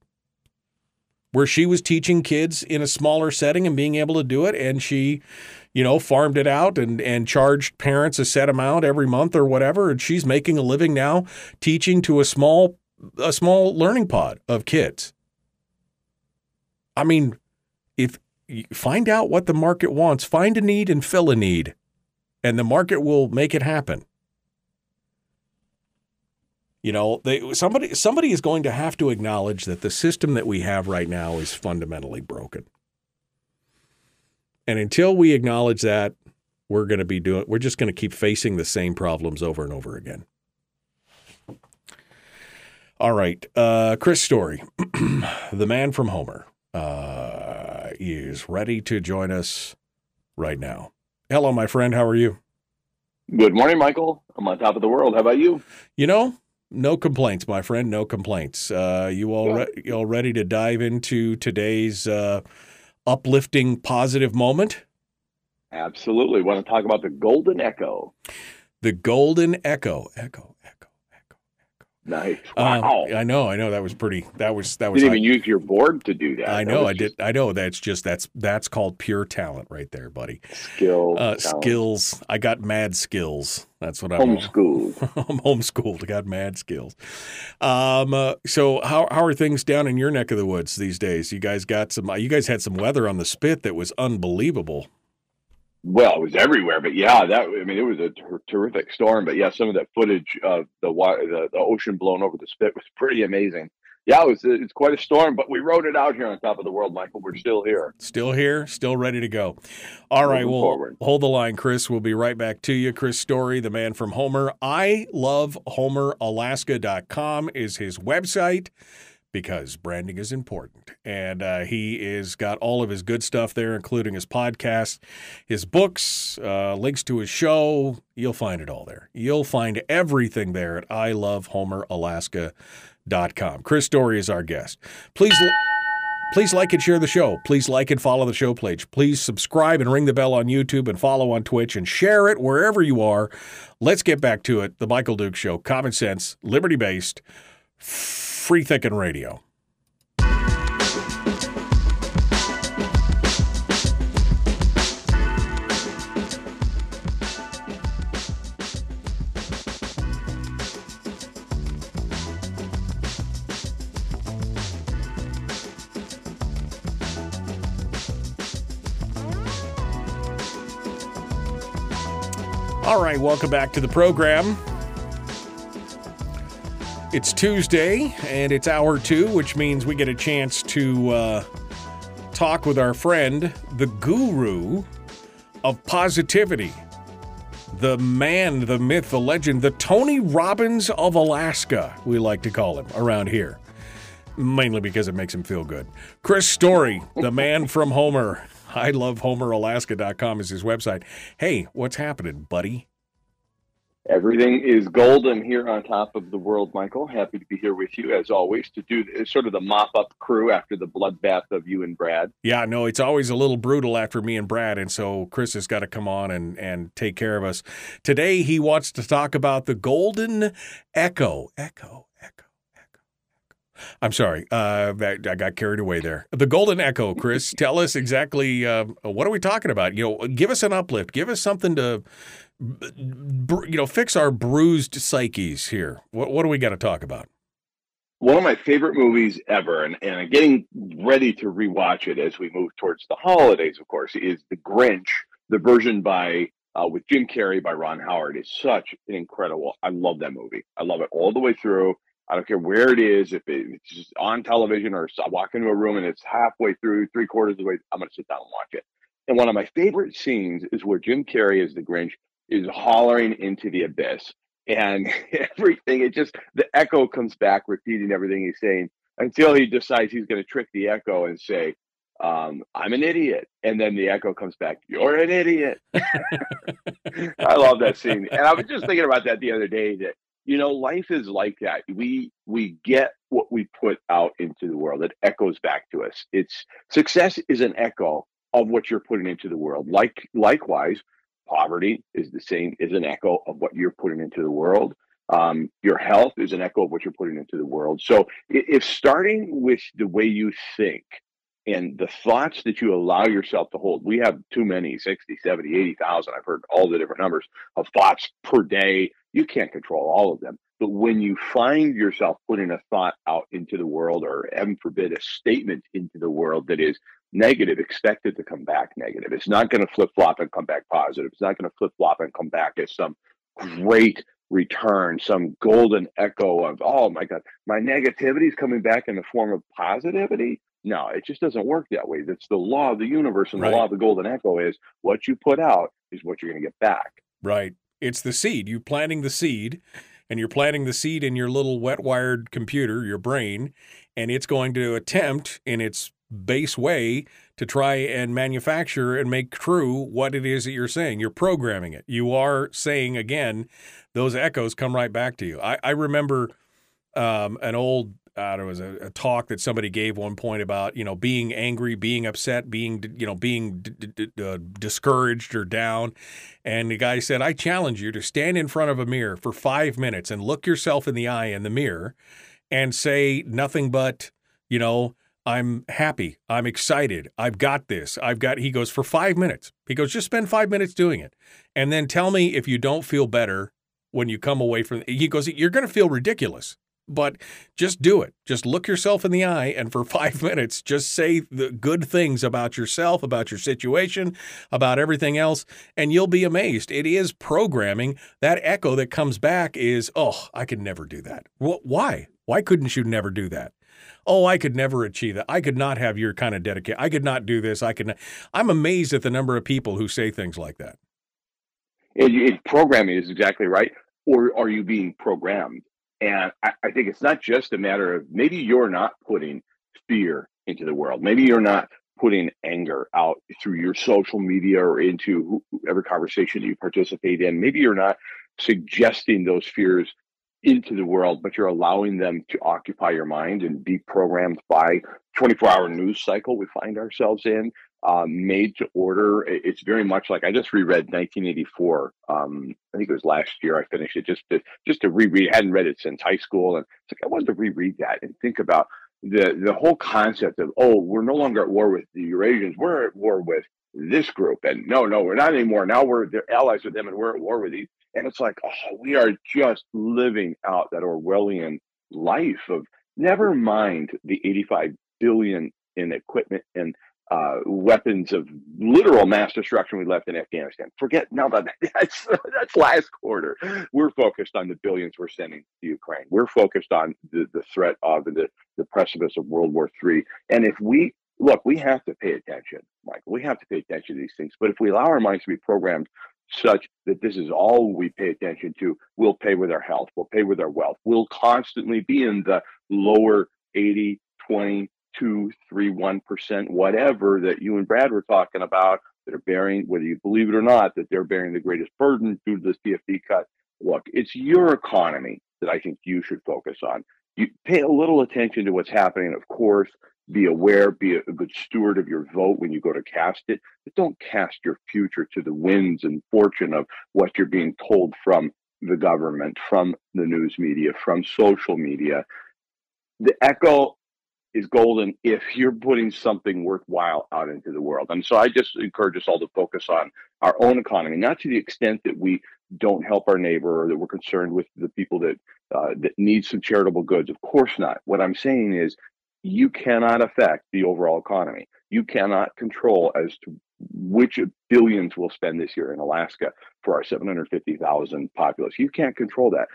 where she was teaching kids in a smaller setting and being able to do it and she you know farmed it out and and charged parents a set amount every month or whatever and she's making a living now teaching to a small a small learning pod of kids i mean if find out what the market wants, find a need and fill a need, and the market will make it happen. You know, they somebody somebody is going to have to acknowledge that the system that we have right now is fundamentally broken. And until we acknowledge that, we're going to be doing we're just going to keep facing the same problems over and over again. All right, uh, Chris Story, the man from Homer. Uh, is ready to join us right now. Hello, my friend. How are you? Good morning, Michael. I'm on top of the world. How about you? You know, no complaints, my friend. No complaints. Uh, you all re- you all ready to dive into today's uh, uplifting, positive moment? Absolutely. Want to talk about the Golden Echo? The Golden Echo. Echo. Nice. Um, Wow. I know. I know. That was pretty. That was that was. You didn't even use your board to do that. I know. was I did. I know. That's just that's that's called pure talent right there, buddy. Skill. Uh, skills. I got mad skills. That's what I'm. Homeschooled. I'm homeschooled. I got mad skills. Um. uh, so how how are things down in your neck of the woods these days? You guys got some. You guys had some weather on the spit that was unbelievable. Well, it was everywhere, but yeah, that I mean, it was a ter- terrific storm. But yeah, some of that footage of the water, the, the ocean blown over the spit was pretty amazing. Yeah, it was. It's quite a storm, but we rode it out here on top of the world, Michael. We're still here. Still here, still ready to go. All right, Moving well, forward. hold the line, Chris. We'll be right back to you. Chris Story, the man from Homer. I love HomerAlaska.com is his website because branding is important. And uh, he is got all of his good stuff there, including his podcast, his books, uh, links to his show. You'll find it all there. You'll find everything there at I love HomerAlaska.com. Chris Story is our guest. Please. Please like and share the show. Please like and follow the show page. Please subscribe and ring the bell on YouTube and follow on Twitch and share it wherever you are. Let's get back to it. The Michael Duke Show. Common sense, liberty based, free thinking radio. All right, welcome back to the program. It's Tuesday and it's hour two, which means we get a chance to uh, talk with our friend, the guru of positivity, the man, the myth, the legend, the Tony Robbins of Alaska, we like to call him around here, mainly because it makes him feel good. Chris Story, the man from Homer. I love HomerAlaska.com is his website. Hey, what's happening, buddy? Everything is golden here on top of the world, Michael. Happy to be here with you as always to do sort of the mop up crew after the bloodbath of you and Brad. Yeah, no, it's always a little brutal after me and Brad, and so Chris has got to come on and, and take care of us. Today, he wants to talk about the Golden Echo. Echo, Echo, Echo, Echo. I'm sorry, uh, that, I got carried away there. The Golden Echo, Chris, tell us exactly uh, what are we talking about? You know, give us an uplift, give us something to, you know, fix our bruised psyches here. What, what do we got to talk about? One of my favorite movies ever, and, and I'm getting ready to rewatch it as we move towards the holidays, of course, is The Grinch, the version by uh, with Jim Carrey by Ron Howard is such an incredible. I love that movie. I love it all the way through. I don't care where it is, if it's on television or I walk into a room and it's halfway through, three quarters of the way, I'm going to sit down and watch it. And one of my favorite scenes is where Jim Carrey as the Grinch is hollering into the abyss. And everything, it just, the echo comes back repeating everything he's saying until he decides he's going to trick the echo and say, um, I'm an idiot. And then the echo comes back, You're an idiot. I love that scene. And I was just thinking about that the other day that, you know, life is like that. We we get what we put out into the world. It echoes back to us. It's success is an echo of what you're putting into the world. Like likewise, poverty is the same is an echo of what you're putting into the world. Um, your health is an echo of what you're putting into the world. So if starting with the way you think and the thoughts that you allow yourself to hold, we have too many 60, 70, 80,000. I've heard all the different numbers of thoughts per day. You can't control all of them. But when you find yourself putting a thought out into the world, or heaven forbid, a statement into the world that is negative, expected to come back negative. It's not going to flip flop and come back positive. It's not going to flip flop and come back as some great return, some golden echo of, oh my God, my negativity is coming back in the form of positivity. No, it just doesn't work that way. That's the law of the universe and Right. the law of the golden echo is what you put out is what you're going to get back. Right. It's the seed. You're planting the seed, and you're planting the seed in your little wet wired computer, your brain, and it's going to attempt in its base way to try and manufacture and make true what it is that you're saying. You're programming it. You are saying again, those echoes come right back to you. I, I remember um, an old uh, there was a, a, talk that somebody gave one point about you know being angry, being upset, being you know being d- d- d- uh, discouraged or down, and the guy said, "I challenge you to stand in front of a mirror for five minutes and look yourself in the eye in the mirror, and say nothing but you know." I'm happy. I'm excited. I've got this. I've got, he goes, for five minutes. He goes, just spend five minutes doing it. And then tell me if you don't feel better when you come away from, he goes, you're going to feel ridiculous but just do it. Just look yourself in the eye and for five minutes, just say the good things about yourself, about your situation, about everything else, and you'll be amazed. It is programming. That echo that comes back is, oh, I could never do that. Why? Why couldn't you never do that? Oh, I could never achieve that. I could not have your kind of dedication. I could not do this. I could not. I'm amazed at the number of people who say things like that. It, it, programming is exactly right. Or are you being programmed? And I, I think it's not just a matter of maybe you're not putting fear into the world. Maybe you're not putting anger out through your social media or into every conversation that you participate in. Maybe you're not suggesting those fears into the world, but you're allowing them to occupy your mind and be programmed by 24 hour news cycle we find ourselves in uh, made to order. It's very much like I just reread 1984. Um, I think it was last year. I finished it just to just to reread. I hadn't read it since high school, and it's like I wanted to reread that and think about the the whole concept of oh, we're no longer at war with the Eurasians. We're at war with this group, and no, no, we're not anymore. Now we're they're allies with them, and we're at war with these. And it's like oh, we are just living out that Orwellian life of never mind the 85 billion in equipment and uh, weapons of literal mass destruction we left in Afghanistan. Forget now that that's that's last quarter. We're focused on the billions we're sending to Ukraine. We're focused on the, the threat of the the precipice of World War III. And if we look, we have to pay attention, Michael. We have to pay attention to these things. But if we allow our minds to be programmed such that this is all we pay attention to, we'll pay with our health, we'll pay with our wealth. We'll constantly be in the lower 80, 20, two, three, one percent, whatever that you and Brad were talking about that are bearing, whether you believe it or not, that they're bearing the greatest burden due to this PFD cut. Look, it's your economy that I think you should focus on. You pay a little attention to what's happening, of course. Be aware, be a, good steward of your vote when you go to cast it, but don't cast your future to the winds and fortune of what you're being told from the government, from the news media, from social media. The echo is golden if you're putting something worthwhile out into the world. And so I just encourage us all to focus on our own economy, not to the extent that we don't help our neighbor or that we're concerned with the people that uh, that need some charitable goods. Of course not. What I'm saying is you cannot affect the overall economy. You cannot control as to which billions we'll spend this year in Alaska for our 750,000 populace. You can't control that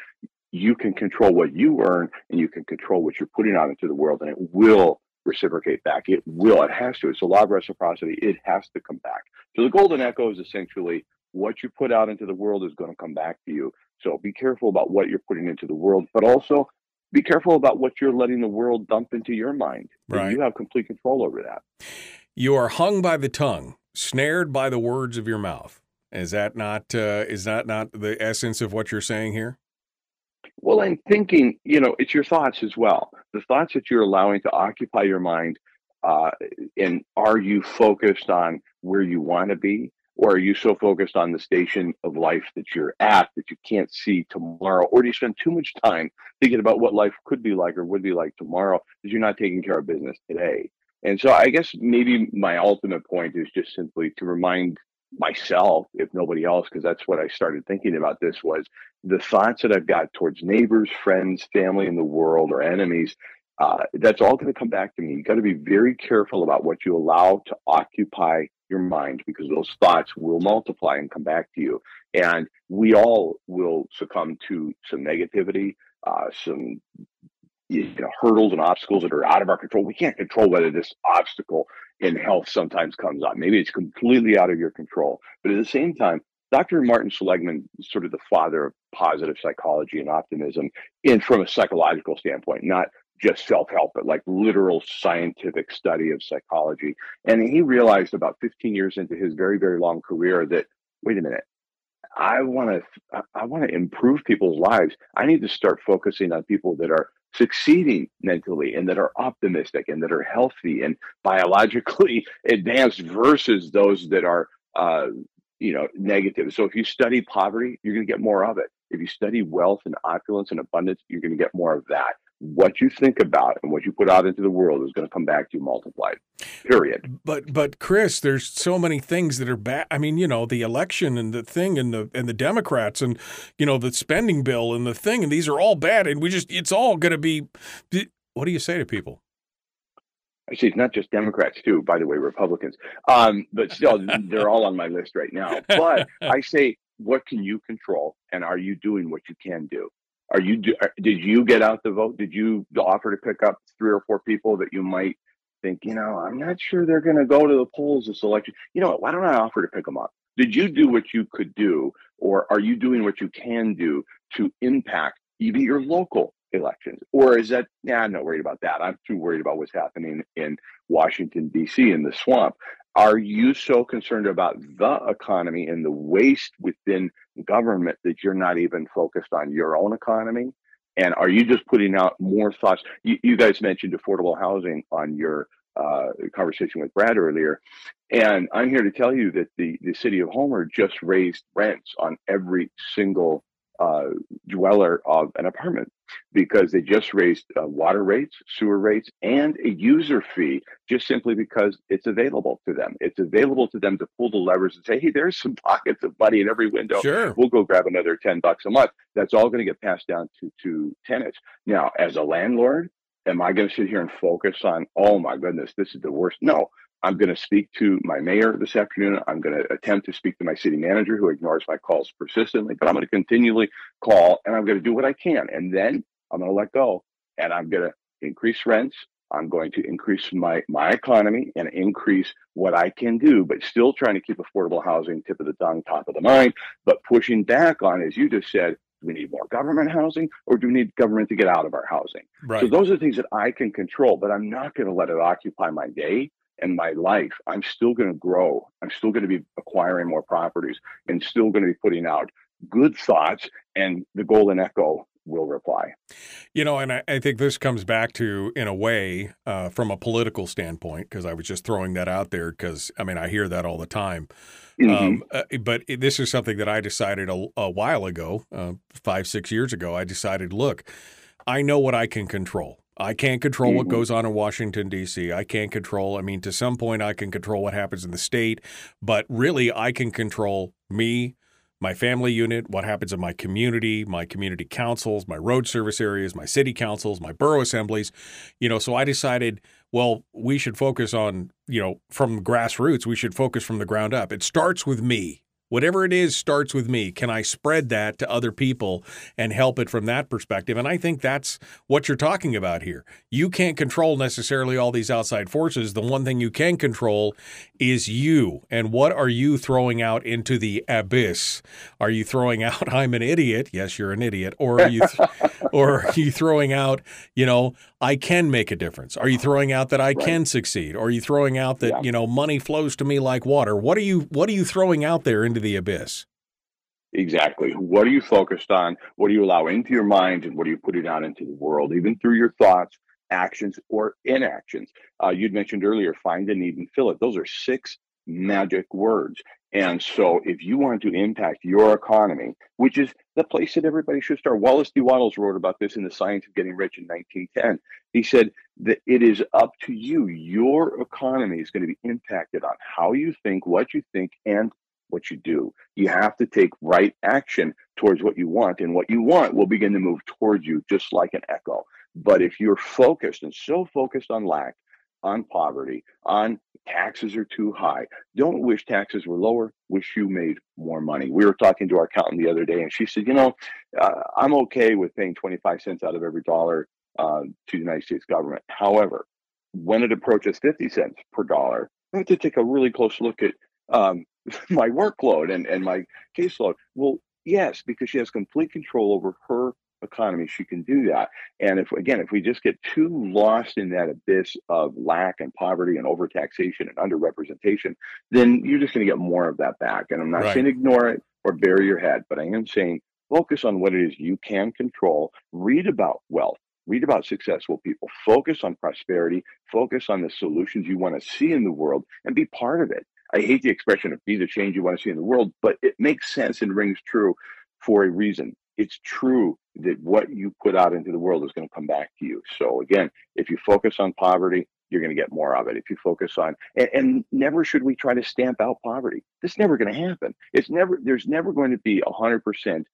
you can control what you earn and you can control what you're putting out into the world and it will reciprocate back. It will. It has to. It's a law of reciprocity. It has to come back. So the golden echo is essentially what you put out into the world is going to come back to you. So be careful about what you're putting into the world, but also be careful about what you're letting the world dump into your mind. Right. You have complete control over that. You are hung by the tongue, snared by the words of your mouth. Is that not uh, is that not the essence of what you're saying here? Well, I'm thinking, you know, it's your thoughts as well. The thoughts that you're allowing to occupy your mind. Uh, and are you focused on where you want to be? Or are you so focused on the station of life that you're at that you can't see tomorrow? Or do you spend too much time thinking about what life could be like or would be like tomorrow because you're not taking care of business today? And so I guess maybe my ultimate point is just simply to remind myself, if nobody else, because that's what I started thinking about this was the thoughts that I've got towards neighbors, friends, family in the world, or enemies. Uh, that's all going to come back to me. You got to be very careful about what you allow to occupy your mind because those thoughts will multiply and come back to you. And we all will succumb to some negativity, uh, some you know, hurdles and obstacles that are out of our control. We can't control whether this obstacle in health sometimes comes up. Maybe it's completely out of your control. But at the same time, Dr. Martin Seligman is sort of the father of positive psychology and optimism in from a psychological standpoint, not just self help, but like literal scientific study of psychology. And he realized about 15 years into his very, very long career that, wait a minute, I want to I want to improve people's lives. I need to start focusing on people that are succeeding mentally and that are optimistic and that are healthy and biologically advanced versus those that are uh, you know negative. So if you study poverty, you're going to get more of it. If you study wealth and opulence and abundance, you're going to get more of that what you think about and what you put out into the world is going to come back to you multiplied. Period. But but Chris, there's so many things that are bad. I mean, you know, the election and the thing and the and the Democrats and you know the spending bill and the thing and these are all bad and we just it's all going to be. What do you say to people? Actually, it's not just Democrats too. By the way, Republicans. Um, but still, they're all on my list right now. But I say, what can you control, and are you doing what you can do? Are you uh, did you get out the vote? Did you offer to pick up three or four people that you might think, you know, I'm not sure they're going to go to the polls this election. You know what? Why don't I offer to pick them up? Did you do what you could do, or are you doing what you can do to impact even your local elections? Or is that, yeah, I'm not worried about that. I'm too worried about what's happening in Washington, D.C., in the swamp. Are you so concerned about the economy and the waste within government that you're not even focused on your own economy? And are you just putting out more thoughts? You, you guys mentioned affordable housing on your uh, conversation with Brad earlier. And I'm here to tell you that the, the city of Homer just raised rents on every single uh, dweller of an apartment because they just raised uh, water rates, sewer rates, and a user fee just simply because it's available to them. It's available to them to pull the levers and say, hey, there's some pockets of money in every window. Sure. We'll go grab another 10 bucks a month. That's all going to get passed down to, to tenants. Now, as a landlord, am I going to sit here and focus on, oh my goodness, this is the worst? No, I'm going to speak to my mayor this afternoon. I'm going to attempt to speak to my city manager who ignores my calls persistently, but I'm going to continually call and I'm going to do what I can. And then I'm going to let go and I'm going to increase rents. I'm going to increase my, my economy and increase what I can do, but still trying to keep affordable housing tip of the tongue, top of the mind, but pushing back on, as you just said, do we need more government housing or do we need government to get out of our housing? Right. So those are things that I can control, but I'm not going to let it occupy my day and my life, I'm still going to grow. I'm still going to be acquiring more properties and still going to be putting out good thoughts. And the Golden Echo will reply. You know, and I, I think this comes back to, in a way, uh, from a political standpoint, because I was just throwing that out there because, I mean, I hear that all the time. Mm-hmm. Um, uh, but this is something that I decided a, a while ago, uh, five, six years ago. I decided, look, I know what I can control. I can't control mm-hmm. what goes on in Washington, D.C. I can't control, I mean, to some point, I can control what happens in the state, but really, I can control me, my family unit, what happens in my community, my community councils, my road service areas, my city councils, my borough assemblies. You know, so I decided, well, we should focus on, you know, from grassroots, we should focus from the ground up. It starts with me. Whatever it is starts with me. Can I spread that to other people and help it from that perspective? And I think that's what you're talking about here. You can't control necessarily all these outside forces. The one thing you can control is you. And what are you throwing out into the abyss? Are you throwing out I'm an idiot? Yes, you're an idiot. Or are you th- or are you throwing out, you know, I can make a difference? Are you throwing out that I right. can succeed? Or are you throwing out that, yeah. you know, money flows to me like water? What are you what are you throwing out there into the abyss? Exactly. What are you focused on? What do you allow into your mind and what are you putting out into the world, even through your thoughts, actions, or inactions? Uh, you'd mentioned earlier, find a need and fill it. Those are six magic words. And so, if you want to impact your economy, which is the place that everybody should start, Wallace D. Wattles wrote about this in The Science of Getting Rich in 1910. He said that it is up to you. Your economy is going to be impacted on how you think, what you think, and what you do. You have to take right action towards what you want, and what you want will begin to move towards you just like an echo. But if you're focused and so focused on lack, on poverty, on taxes are too high. Don't wish taxes were lower, wish you made more money. We were talking to our accountant the other day, and she said, You know, uh, I'm okay with paying 25 cents out of every dollar uh, to the United States government. However, when it approaches 50 cents per dollar, I have to take a really close look at um, my workload and, and my caseload. Well, yes, because she has complete control over her economy, she can do that. And if again, if we just get too lost in that abyss of lack and poverty and overtaxation and underrepresentation, then you're just going to get more of that back. And I'm not Right. saying ignore it or bury your head, but I am saying focus on what it is you can control. Read about wealth. Read about successful people. Focus on prosperity. Focus on the solutions you want to see in the world and be part of it. I hate the expression of be the change you want to see in the world, but it makes sense and rings true for a reason. It's true that what you put out into the world is going to come back to you. So again, if you focus on poverty, you're going to get more of it. If you focus on, and, and never should we try to stamp out poverty. That's never going to happen. It's never, there's never going to be a hundred percent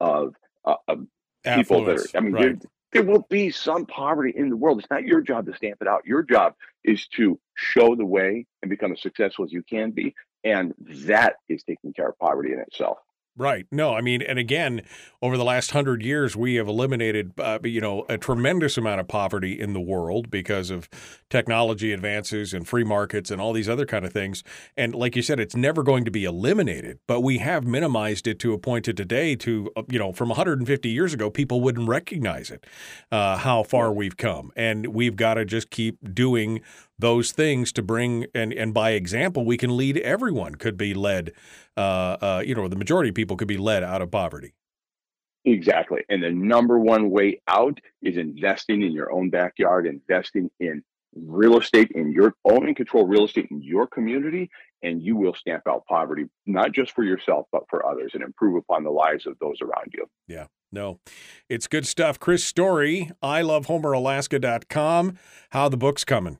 of, uh, of people that are, I mean, right. there, there will be some poverty in the world. It's not your job to stamp it out. Your job is to show the way and become as successful as you can be. And that is taking care of poverty in itself. Right. No, I mean, and again, over the last hundred years, we have eliminated, uh, you know, a tremendous amount of poverty in the world because of technology advances and free markets and all these other kind of things. And like you said, it's never going to be eliminated, but we have minimized it to a point to today. To uh, you know, from 150 years ago, people wouldn't recognize it. Uh, how far we've come, and we've got to just keep doing those things to bring and and by example, we can lead. Everyone could be led uh, uh, you know, the majority of people could be led out of poverty. Exactly. And the number one way out is investing in your own backyard, investing in real estate in your own and control real estate in your community, and you will stamp out poverty, not just for yourself, but for others and improve upon the lives of those around you. Yeah. No, it's good stuff. Chris Story, I love HomerAlaska.com. How the book's coming?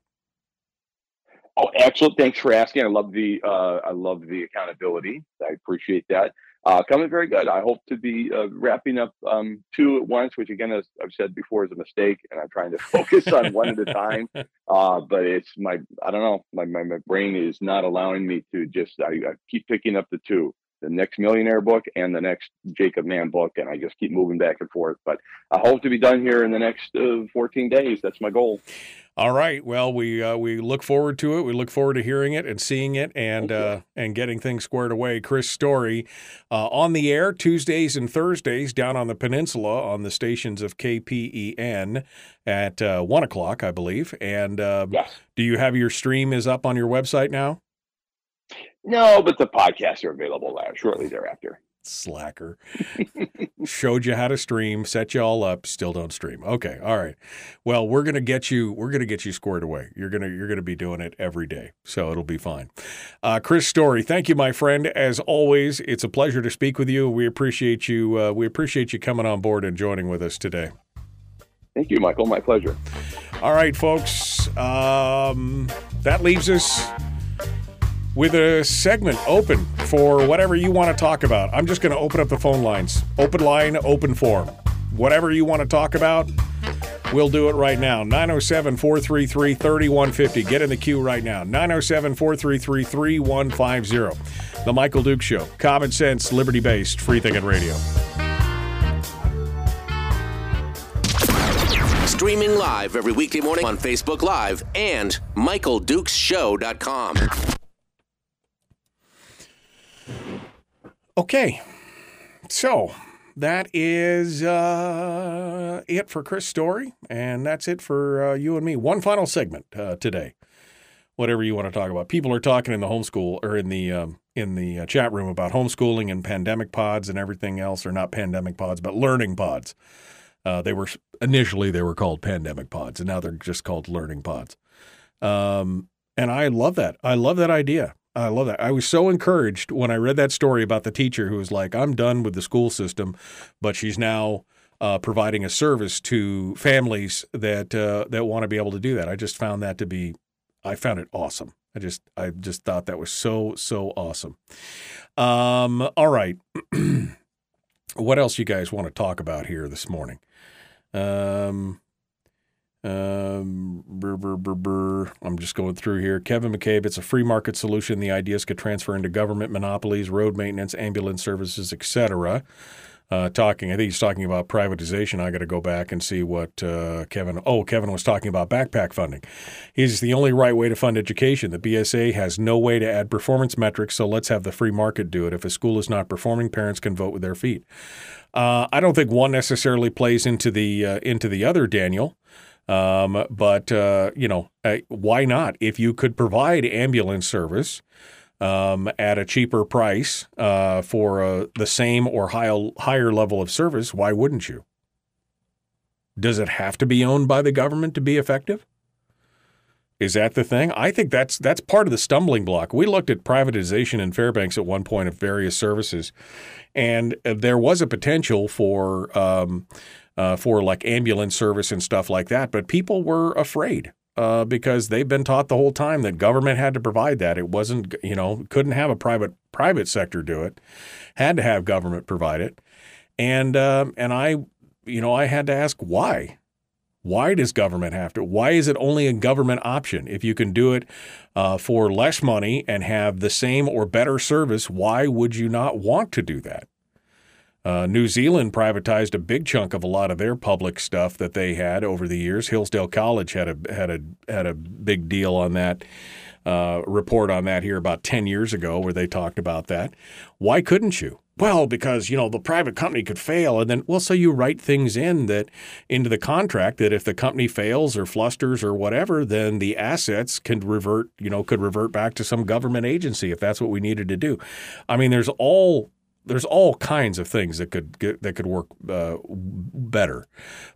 Oh, excellent! Thanks for asking. I love the uh, I love the accountability. I appreciate that. Uh, coming very good. I hope to be uh, wrapping up um, two at once, which again, as I've said before, is a mistake, and I'm trying to focus on one at a time. Uh, but it's my I don't know my, my my brain is not allowing me to just I, I keep picking up the two. The next millionaire book and the next Jacob Mann book, and I just keep moving back and forth. But I hope to be done here in the next uh, 14 days. That's my goal. All right. Well, we uh, we look forward to it. We look forward to hearing it and seeing it and uh, and getting things squared away. Chris Story uh, on the air Tuesdays and Thursdays down on the peninsula on the stations of KPEN at uh, one o'clock, I believe. And uh, Yes. do you have your stream is up on your website now? No, but the podcasts are available uh, shortly thereafter. Slacker. Showed you how to stream, set you all up, still don't stream. Okay, all right. Well, we're gonna get you. We're gonna get you squared away. You're gonna you're gonna be doing it every day, so it'll be fine. Uh, Chris Story, thank you, my friend. As always, it's a pleasure to speak with you. We appreciate you. Uh, we appreciate you coming on board and joining with us today. Thank you, Michael. My pleasure. All right, folks. Um, that leaves us with a segment open for whatever you want to talk about. I'm just going to open up the phone lines. Open line, open form. Whatever you want to talk about, we'll do it right now. 907 433 3150. Get in the queue right now. 907 433 3150. The Michael Duke Show. Common sense, liberty based, free thinking radio. Streaming live every weekday morning on Facebook Live and MichaelDukesShow.com. Okay. So that is uh, it for Chris Story, and that's it for uh, you and me. One final segment uh, today. Whatever you want to talk about. People are talking in the homeschool or in the um, in the uh, chat room about homeschooling and pandemic pods and everything else, or not pandemic pods, but learning pods. Uh, they were initially they were called pandemic pods, and now they're just called learning pods. Um, and I love that. I love that idea. I love that. I was so encouraged when I read that story about the teacher who was like, "I'm done with the school system," but she's now uh, providing a service to families that uh, that want to be able to do that. I just found that to be, I found it awesome. I just, I just thought that was so, so awesome. Um, all right, what else you guys want to talk about here this morning? Um, um, brr, brr, brr. I'm just going through here. Kevin McCabe, it's a free market solution. The ideas could transfer into government monopolies, road maintenance, ambulance services, etc. uh, talking. I think he's talking about privatization. I got to go back and see what uh, Kevin. Oh, Kevin was talking about backpack funding. He's the only right way to fund education. The BSA has no way to add performance metrics, so let's have the free market do it. If a school is not performing, parents can vote with their feet. Uh, I don't think one necessarily plays into the uh, into the other, Daniel. Um, but uh, you know, uh, why not? If you could provide ambulance service um, at a cheaper price uh, for uh, the same or high, higher level of service, why wouldn't you? Does it have to be owned by the government to be effective? Is that the thing? I think that's that's part of the stumbling block. We looked at privatization in Fairbanks at one point of various services, and uh, there was a potential for um, uh, for like ambulance service and stuff like that, but people were afraid uh, because they've been taught the whole time that government had to provide that. It wasn't, you know, couldn't have a private private sector do it, had to have government provide it, and um, and I, you know, I had to ask why. Why does government have to? Why is it only a government option? If you can do it uh, for less money and have the same or better service, why would you not want to do that? Uh, New Zealand privatized a big chunk of a lot of their public stuff that they had over the years. Hillsdale College had a had a had a big deal on that uh, report on that here about ten years ago, where they talked about that. Why couldn't you? Well, because you know the private company could fail, and then well, so you write things in that into the contract that if the company fails or flusters or whatever, then the assets can revert, you know, could revert back to some government agency if that's what we needed to do. I mean, there's all there's all kinds of things that could get, that could work uh, better,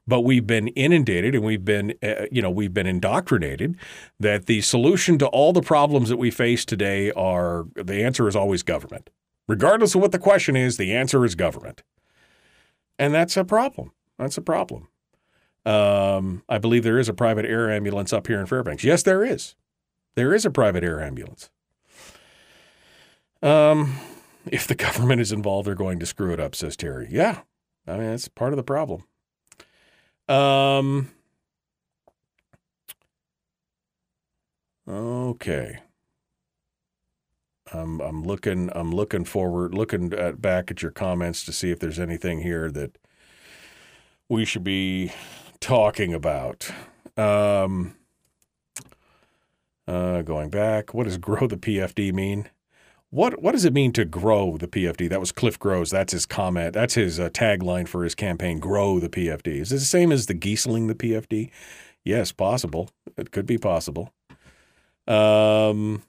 but we've been inundated and we've been uh, you know we've been indoctrinated that the solution to all the problems that we face today are the answer is always government, regardless of what the question is. The answer is government, and that's a problem. That's a problem. Um, I believe there is a private air ambulance up here in Fairbanks. Yes, there is. There is a private air ambulance. Um, if the government is involved, they're going to screw it up, says Terry. Yeah. I mean, that's part of the problem. Um, okay. I'm I'm looking I'm looking forward looking at, back at your comments to see if there's anything here that we should be talking about. Um, uh, going back, what does grow the PFD mean? What what does it mean to grow the PFD? That was Cliff Groh's. That's his comment. That's his uh, tagline for his campaign. Grow the PFD. Is it the same as the Giesling the PFD? Yes, possible. It could be possible. Um,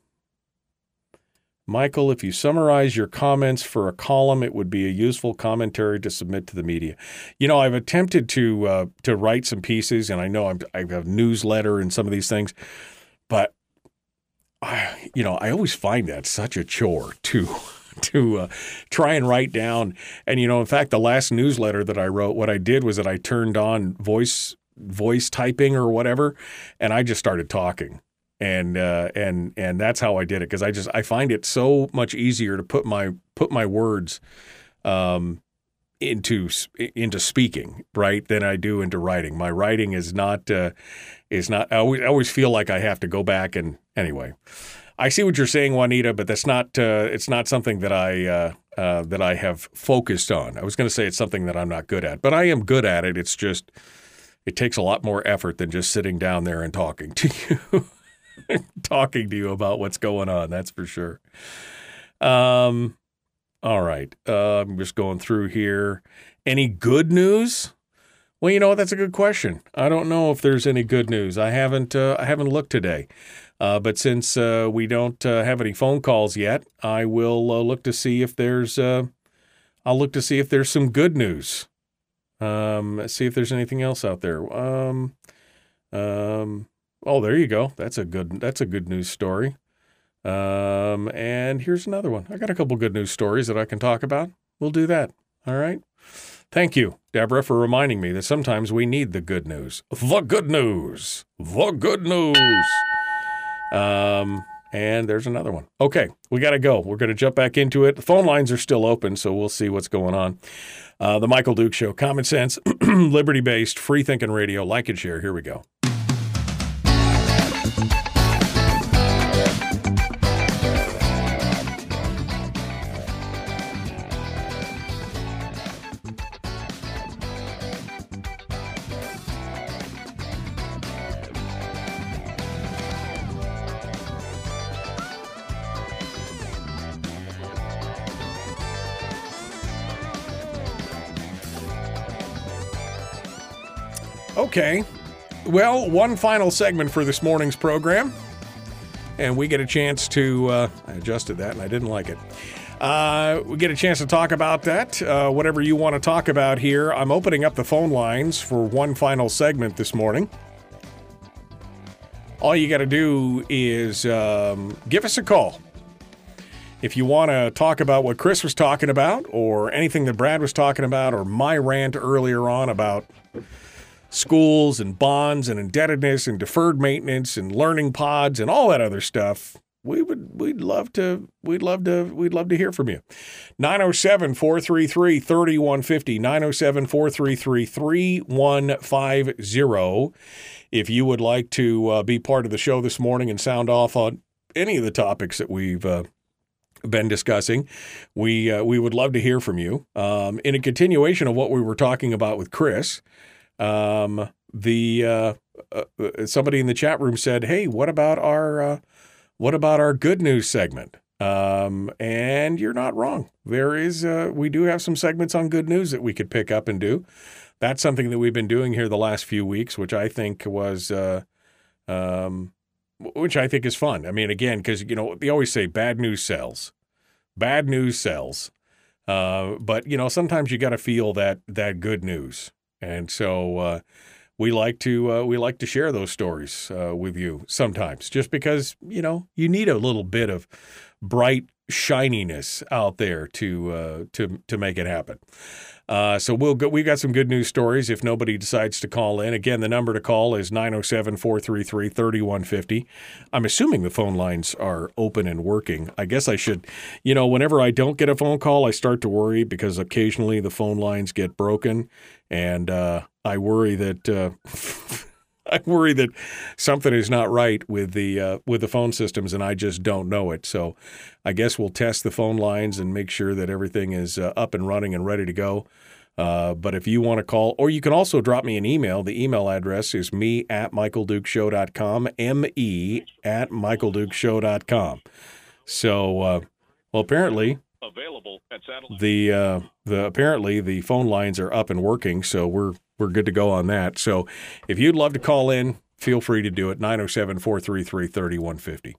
Michael, if you summarize your comments for a column, it would be a useful commentary to submit to the media. You know, I've attempted to uh, to write some pieces, and I know I'm, I have a newsletter and some of these things, but I, you know, I always find that such a chore to to uh, try and write down. And you know, in fact, the last newsletter that I wrote, what I did was that I turned on voice voice typing or whatever, and I just started talking. And uh, and and that's how I did it because I just I find it so much easier to put my put my words um, into into speaking right than I do into writing. My writing is not uh, is not. I always, I always feel like I have to go back and anyway. I see what you're saying, Juanita, but that's not. Uh, it's not something that I uh, uh, that I have focused on. I was going to say it's something that I'm not good at, but I am good at it. It's just it takes a lot more effort than just sitting down there and talking to you, talking to you about what's going on. That's for sure. Um, all right. Uh, I'm just going through here. Any good news? Well, you know that's a good question. I don't know if there's any good news. I haven't uh, I haven't looked today. Uh, but since uh, we don't uh, have any phone calls yet, I will uh, look to see if there's I'll look to see if there's some good news. Um, see if there's anything else out there. Um, um, oh, there you go. That's a good that's a good news story. Um, and here's another one. I got a couple good news stories that I can talk about. We'll do that. All right. Thank you, Deborah, for reminding me that sometimes we need the good news. The good news. The good news. Um, and there's another one. Okay, we got to go. We're going to jump back into it. The phone lines are still open, so we'll see what's going on. Uh, the Michael Duke Show, common sense, liberty based, free thinking radio. Like and share. Here we go. Okay. Well, one final segment for this morning's program. And we get a chance to, uh, I adjusted that and I didn't like it. Uh, we get a chance to talk about that, uh, whatever you want to talk about here. I'm opening up the phone lines for one final segment this morning. All you got to do is um, give us a call. If you want to talk about what Chris was talking about, or anything that Brad was talking about, or my rant earlier on about schools and bonds and indebtedness and deferred maintenance and learning pods and all that other stuff, we would we'd love to we'd love to we'd love to hear from you. 907-433-3150 907-433-3150 if you would like to uh, be part of the show this morning and sound off on any of the topics that we've uh, been discussing we uh, we would love to hear from you. Um, in a continuation of what we were talking about with Chris um, the uh, uh, somebody in the chat room said hey what about our uh, what about our good news segment? Um, and you're not wrong. There is, uh, we do have some segments on good news that we could pick up and do. That's something that we've been doing here the last few weeks, which I think was, uh, um, which I think is fun. I mean, again, because you know they always say bad news sells, bad news sells, uh, but you know sometimes you got to feel that that good news, and so uh, we like to uh, we like to share those stories uh, with you sometimes, just because you know you need a little bit of bright shininess out there to uh, to to make it happen. Uh, so we'll go, we got some good news stories if nobody decides to call in. Again, the number to call is 907-433-3150. I'm assuming the phone lines are open and working. I guess I should, you know, whenever I don't get a phone call, I start to worry because occasionally the phone lines get broken and uh, I worry that uh, I worry that something is not right with the uh, with the phone systems, and I just don't know it. So, I guess we'll test the phone lines and make sure that everything is uh, up and running and ready to go. Uh, but if you want to call, or you can also drop me an email. The email address is me at michaeldukeshow.com, me at michaeldukeshow.com. So, uh, well, apparently available at satellite. the uh, the apparently the phone lines are up and working, so we're we're good to go on that. So if you'd love to call in, feel free to do it 907-433-3150.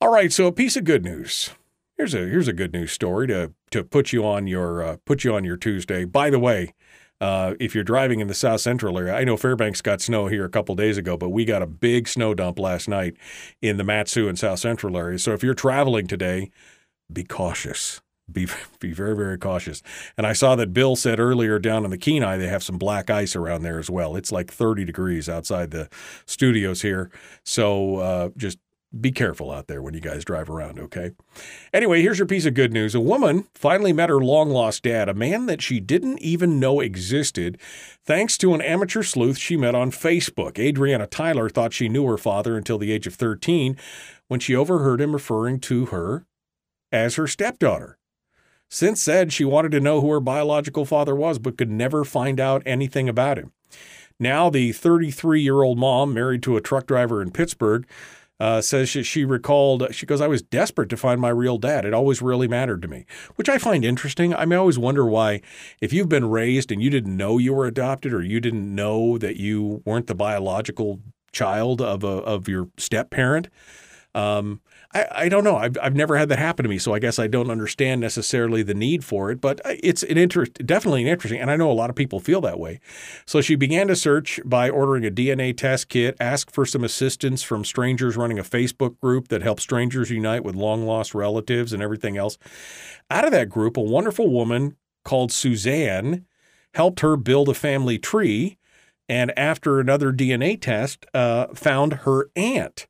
All right, so a piece of good news. Here's a here's a good news story to to put you on your uh, put you on your Tuesday. By the way, uh, if you're driving in the South Central area, I know Fairbanks got snow here a couple days ago, but we got a big snow dump last night in the Mat-Su and South Central area. So if you're traveling today, be cautious. Be be very very cautious. And I saw that Bill said earlier down in the Kenai they have some black ice around there as well. It's like 30 degrees outside the studios here. So uh, just be careful out there when you guys drive around, okay? Anyway, here's your piece of good news. A woman finally met her long lost dad, a man that she didn't even know existed, thanks to an amateur sleuth she met on Facebook. Adriana Tyler thought she knew her father until the age of 13 when she overheard him referring to her as her stepdaughter. Since said she wanted to know who her biological father was, but could never find out anything about him. Now, the 33 year old mom, married to a truck driver in Pittsburgh, uh, says she, she recalled, she goes, I was desperate to find my real dad. It always really mattered to me, which I find interesting. I mean, I always wonder why, if you've been raised and you didn't know you were adopted or you didn't know that you weren't the biological child of, a, of your step parent, um, I, I don't know. I've, I've never had that happen to me, so I guess I don't understand necessarily the need for it. But it's an interest, definitely an interesting, and I know a lot of people feel that way. So she began to search by ordering a DNA test kit, asked for some assistance from strangers running a Facebook group that helps strangers unite with long lost relatives and everything else. Out of that group, a wonderful woman called Suzanne helped her build a family tree, and after another DNA test, uh, found her aunt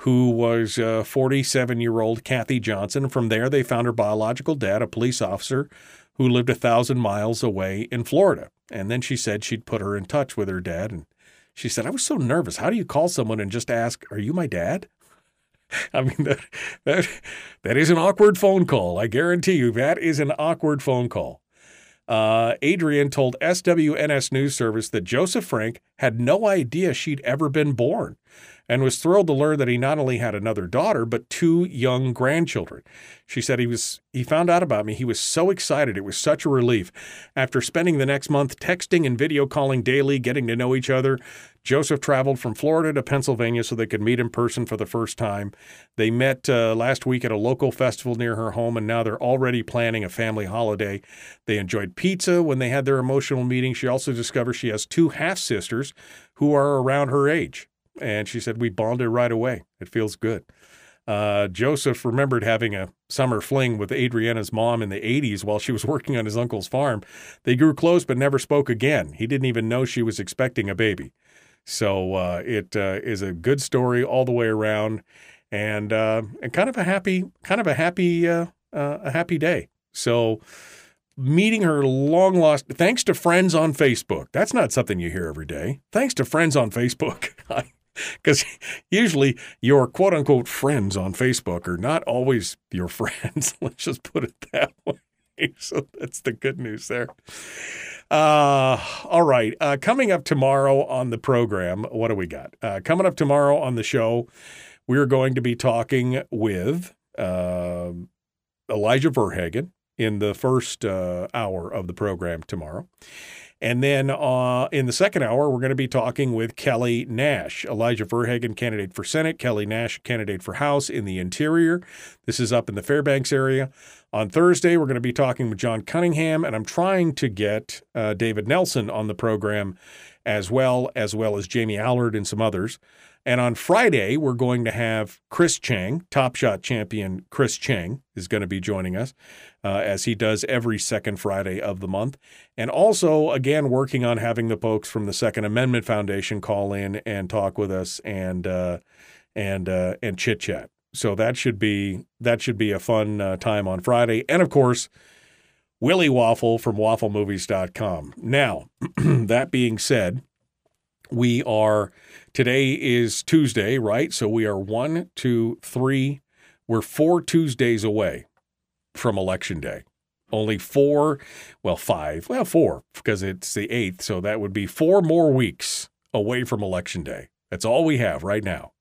who was 47 year old Kathy Johnson. From there, they found her biological dad, a police officer who lived a thousand miles away in Florida. And then she said she'd put her in touch with her dad. And she said, I was so nervous. How do you call someone and just ask, Are you my dad? I mean, that, that, that is an awkward phone call. I guarantee you that is an awkward phone call. Uh, Adrian told SWNS News Service that Joseph Frank had no idea she'd ever been born and was thrilled to learn that he not only had another daughter, but two young grandchildren. She said he was he found out about me. He was so excited. It was such a relief. After spending the next month texting and video calling daily, getting to know each other, Joseph traveled from Florida to Pennsylvania so they could meet in person for the first time. They met uh, last week at a local festival near her home, and now they're already planning a family holiday. They enjoyed pizza when they had their emotional meeting. She also discovered she has two half sisters who are around her age. And she said, We bonded right away. It feels good. Uh, Joseph remembered having a summer fling with Adriana's mom in the 80s while she was working on his uncle's farm. They grew close but never spoke again. He didn't even know she was expecting a baby. So uh, it uh, is a good story all the way around, and uh, and kind of a happy, kind of a happy, uh, uh, a happy day. So meeting her long lost thanks to friends on Facebook. That's not something you hear every day. Thanks to friends on Facebook. Because usually your quote unquote friends on Facebook are not always your friends. Let's just put it that way. So that's the good news there. Uh, all right. Uh, coming up tomorrow on the program, what do we got? Uh, coming up tomorrow on the show, we're going to be talking with uh, Elijah Verhagen in the first uh, hour of the program tomorrow. And then uh, in the second hour, we're going to be talking with Kelly Nash, Elijah Verhagen, candidate for Senate, Kelly Nash, candidate for House in the interior. This is up in the Fairbanks area. On Thursday, we're going to be talking with John Cunningham, and I'm trying to get uh, David Nelson on the program as well, as well as Jamie Allard and some others. And on Friday, we're going to have Chris Cheng, Top Shot champion Chris Cheng, is going to be joining us, uh, as he does every second Friday of the month. And also, again, working on having the folks from the Second Amendment Foundation call in and talk with us and uh, and uh, and chit chat. So that should be that should be a fun uh, time on Friday. And of course, Willie Waffle from WaffleMovies.com. Now, that being said, we are today is Tuesday, right? So we are one, two, three, we're four Tuesdays away from Election Day. Only four, well, five, well, four, because it's the eighth. So that would be four more weeks away from Election Day. That's all we have right now.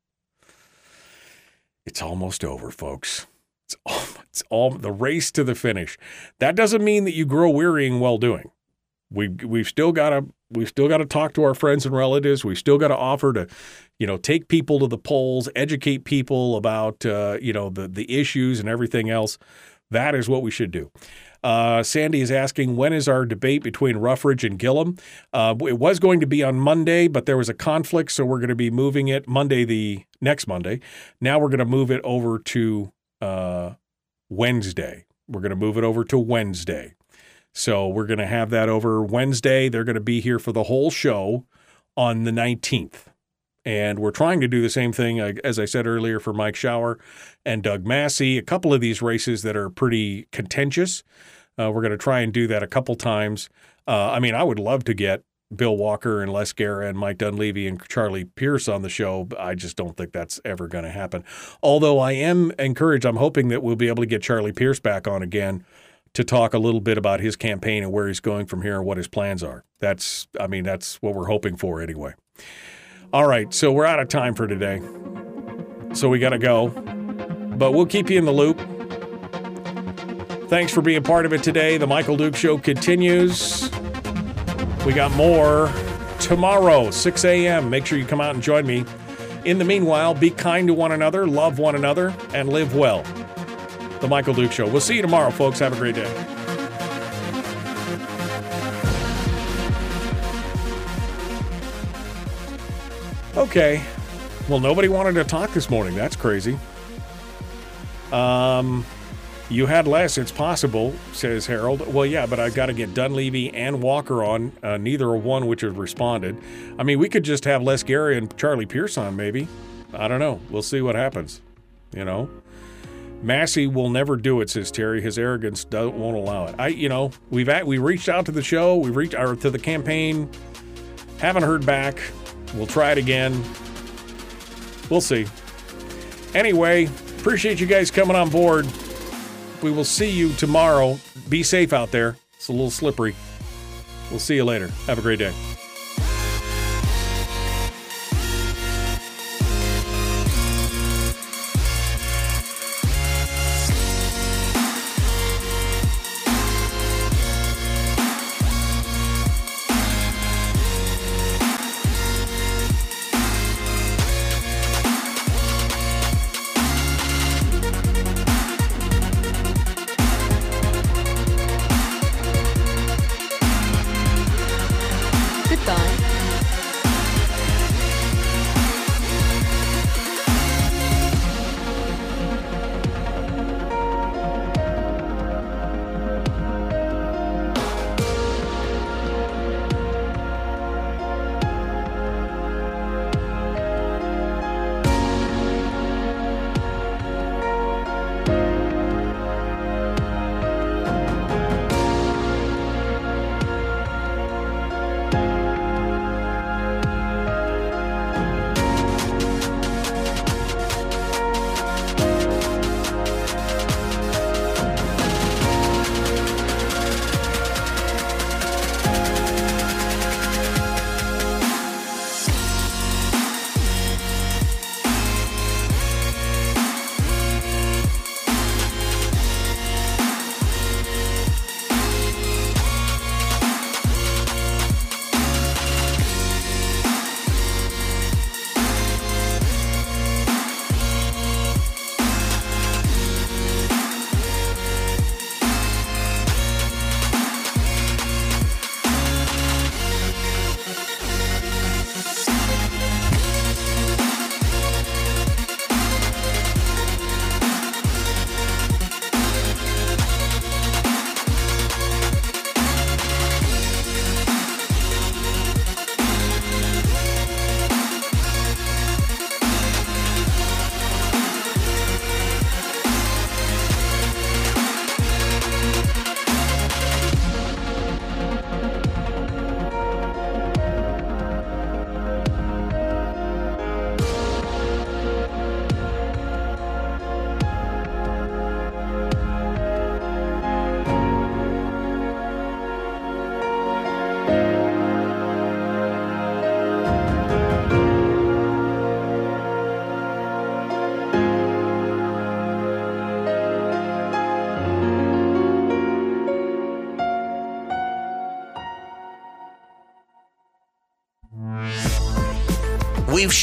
It's almost over, folks. It's all, it's all the race to the finish. That doesn't mean that you grow wearying while doing. We we've still got to we've still got to talk to our friends and relatives. We've still got to offer to, you know, take people to the polls, educate people about uh, you know the the issues and everything else. That is what we should do. Uh, Sandy is asking, when is our debate between Ruffridge and Gillham? Uh, it was going to be on Monday, but there was a conflict, so we're going to be moving it Monday, the next Monday. Now we're going to move it over to uh, Wednesday. We're going to move it over to Wednesday. So we're going to have that over Wednesday. They're going to be here for the whole show on the 19th. And we're trying to do the same thing, as I said earlier, for Mike Shower and Doug Massie. A couple of these races that are pretty contentious. Uh, we're going to try and do that a couple times. Uh, I mean, I would love to get Bill Walker and Les Gara and Mike Dunleavy and Charlie Pierce on the show. I just don't think that's ever going to happen. Although I am encouraged, I'm hoping that we'll be able to get Charlie Pierce back on again to talk a little bit about his campaign and where he's going from here and what his plans are. That's, I mean, that's what we're hoping for anyway. All right, so we're out of time for today. So we got to go. But we'll keep you in the loop. Thanks for being part of it today. The Michael Duke Show continues. We got more tomorrow, 6 a.m. Make sure you come out and join me. In the meanwhile, be kind to one another, love one another, and live well. The Michael Duke Show. We'll see you tomorrow, folks. Have a great day. Okay. Well, nobody wanted to talk this morning. That's crazy. Um, you had less. It's possible, says Harold. Well, yeah, but I've got to get Dunleavy and Walker on. Uh, neither one which have responded. I mean, we could just have Les Gara and Charlie Pierce on, maybe. I don't know. We'll see what happens. You know, Massie will never do it, says Terry. His arrogance don't, won't allow it. I, you know, we've at, we reached out to the show. We reached or to the campaign. Haven't heard back. We'll try it again. We'll see. Anyway, appreciate you guys coming on board. We will see you tomorrow. Be safe out there. It's a little slippery. We'll see you later. Have a great day.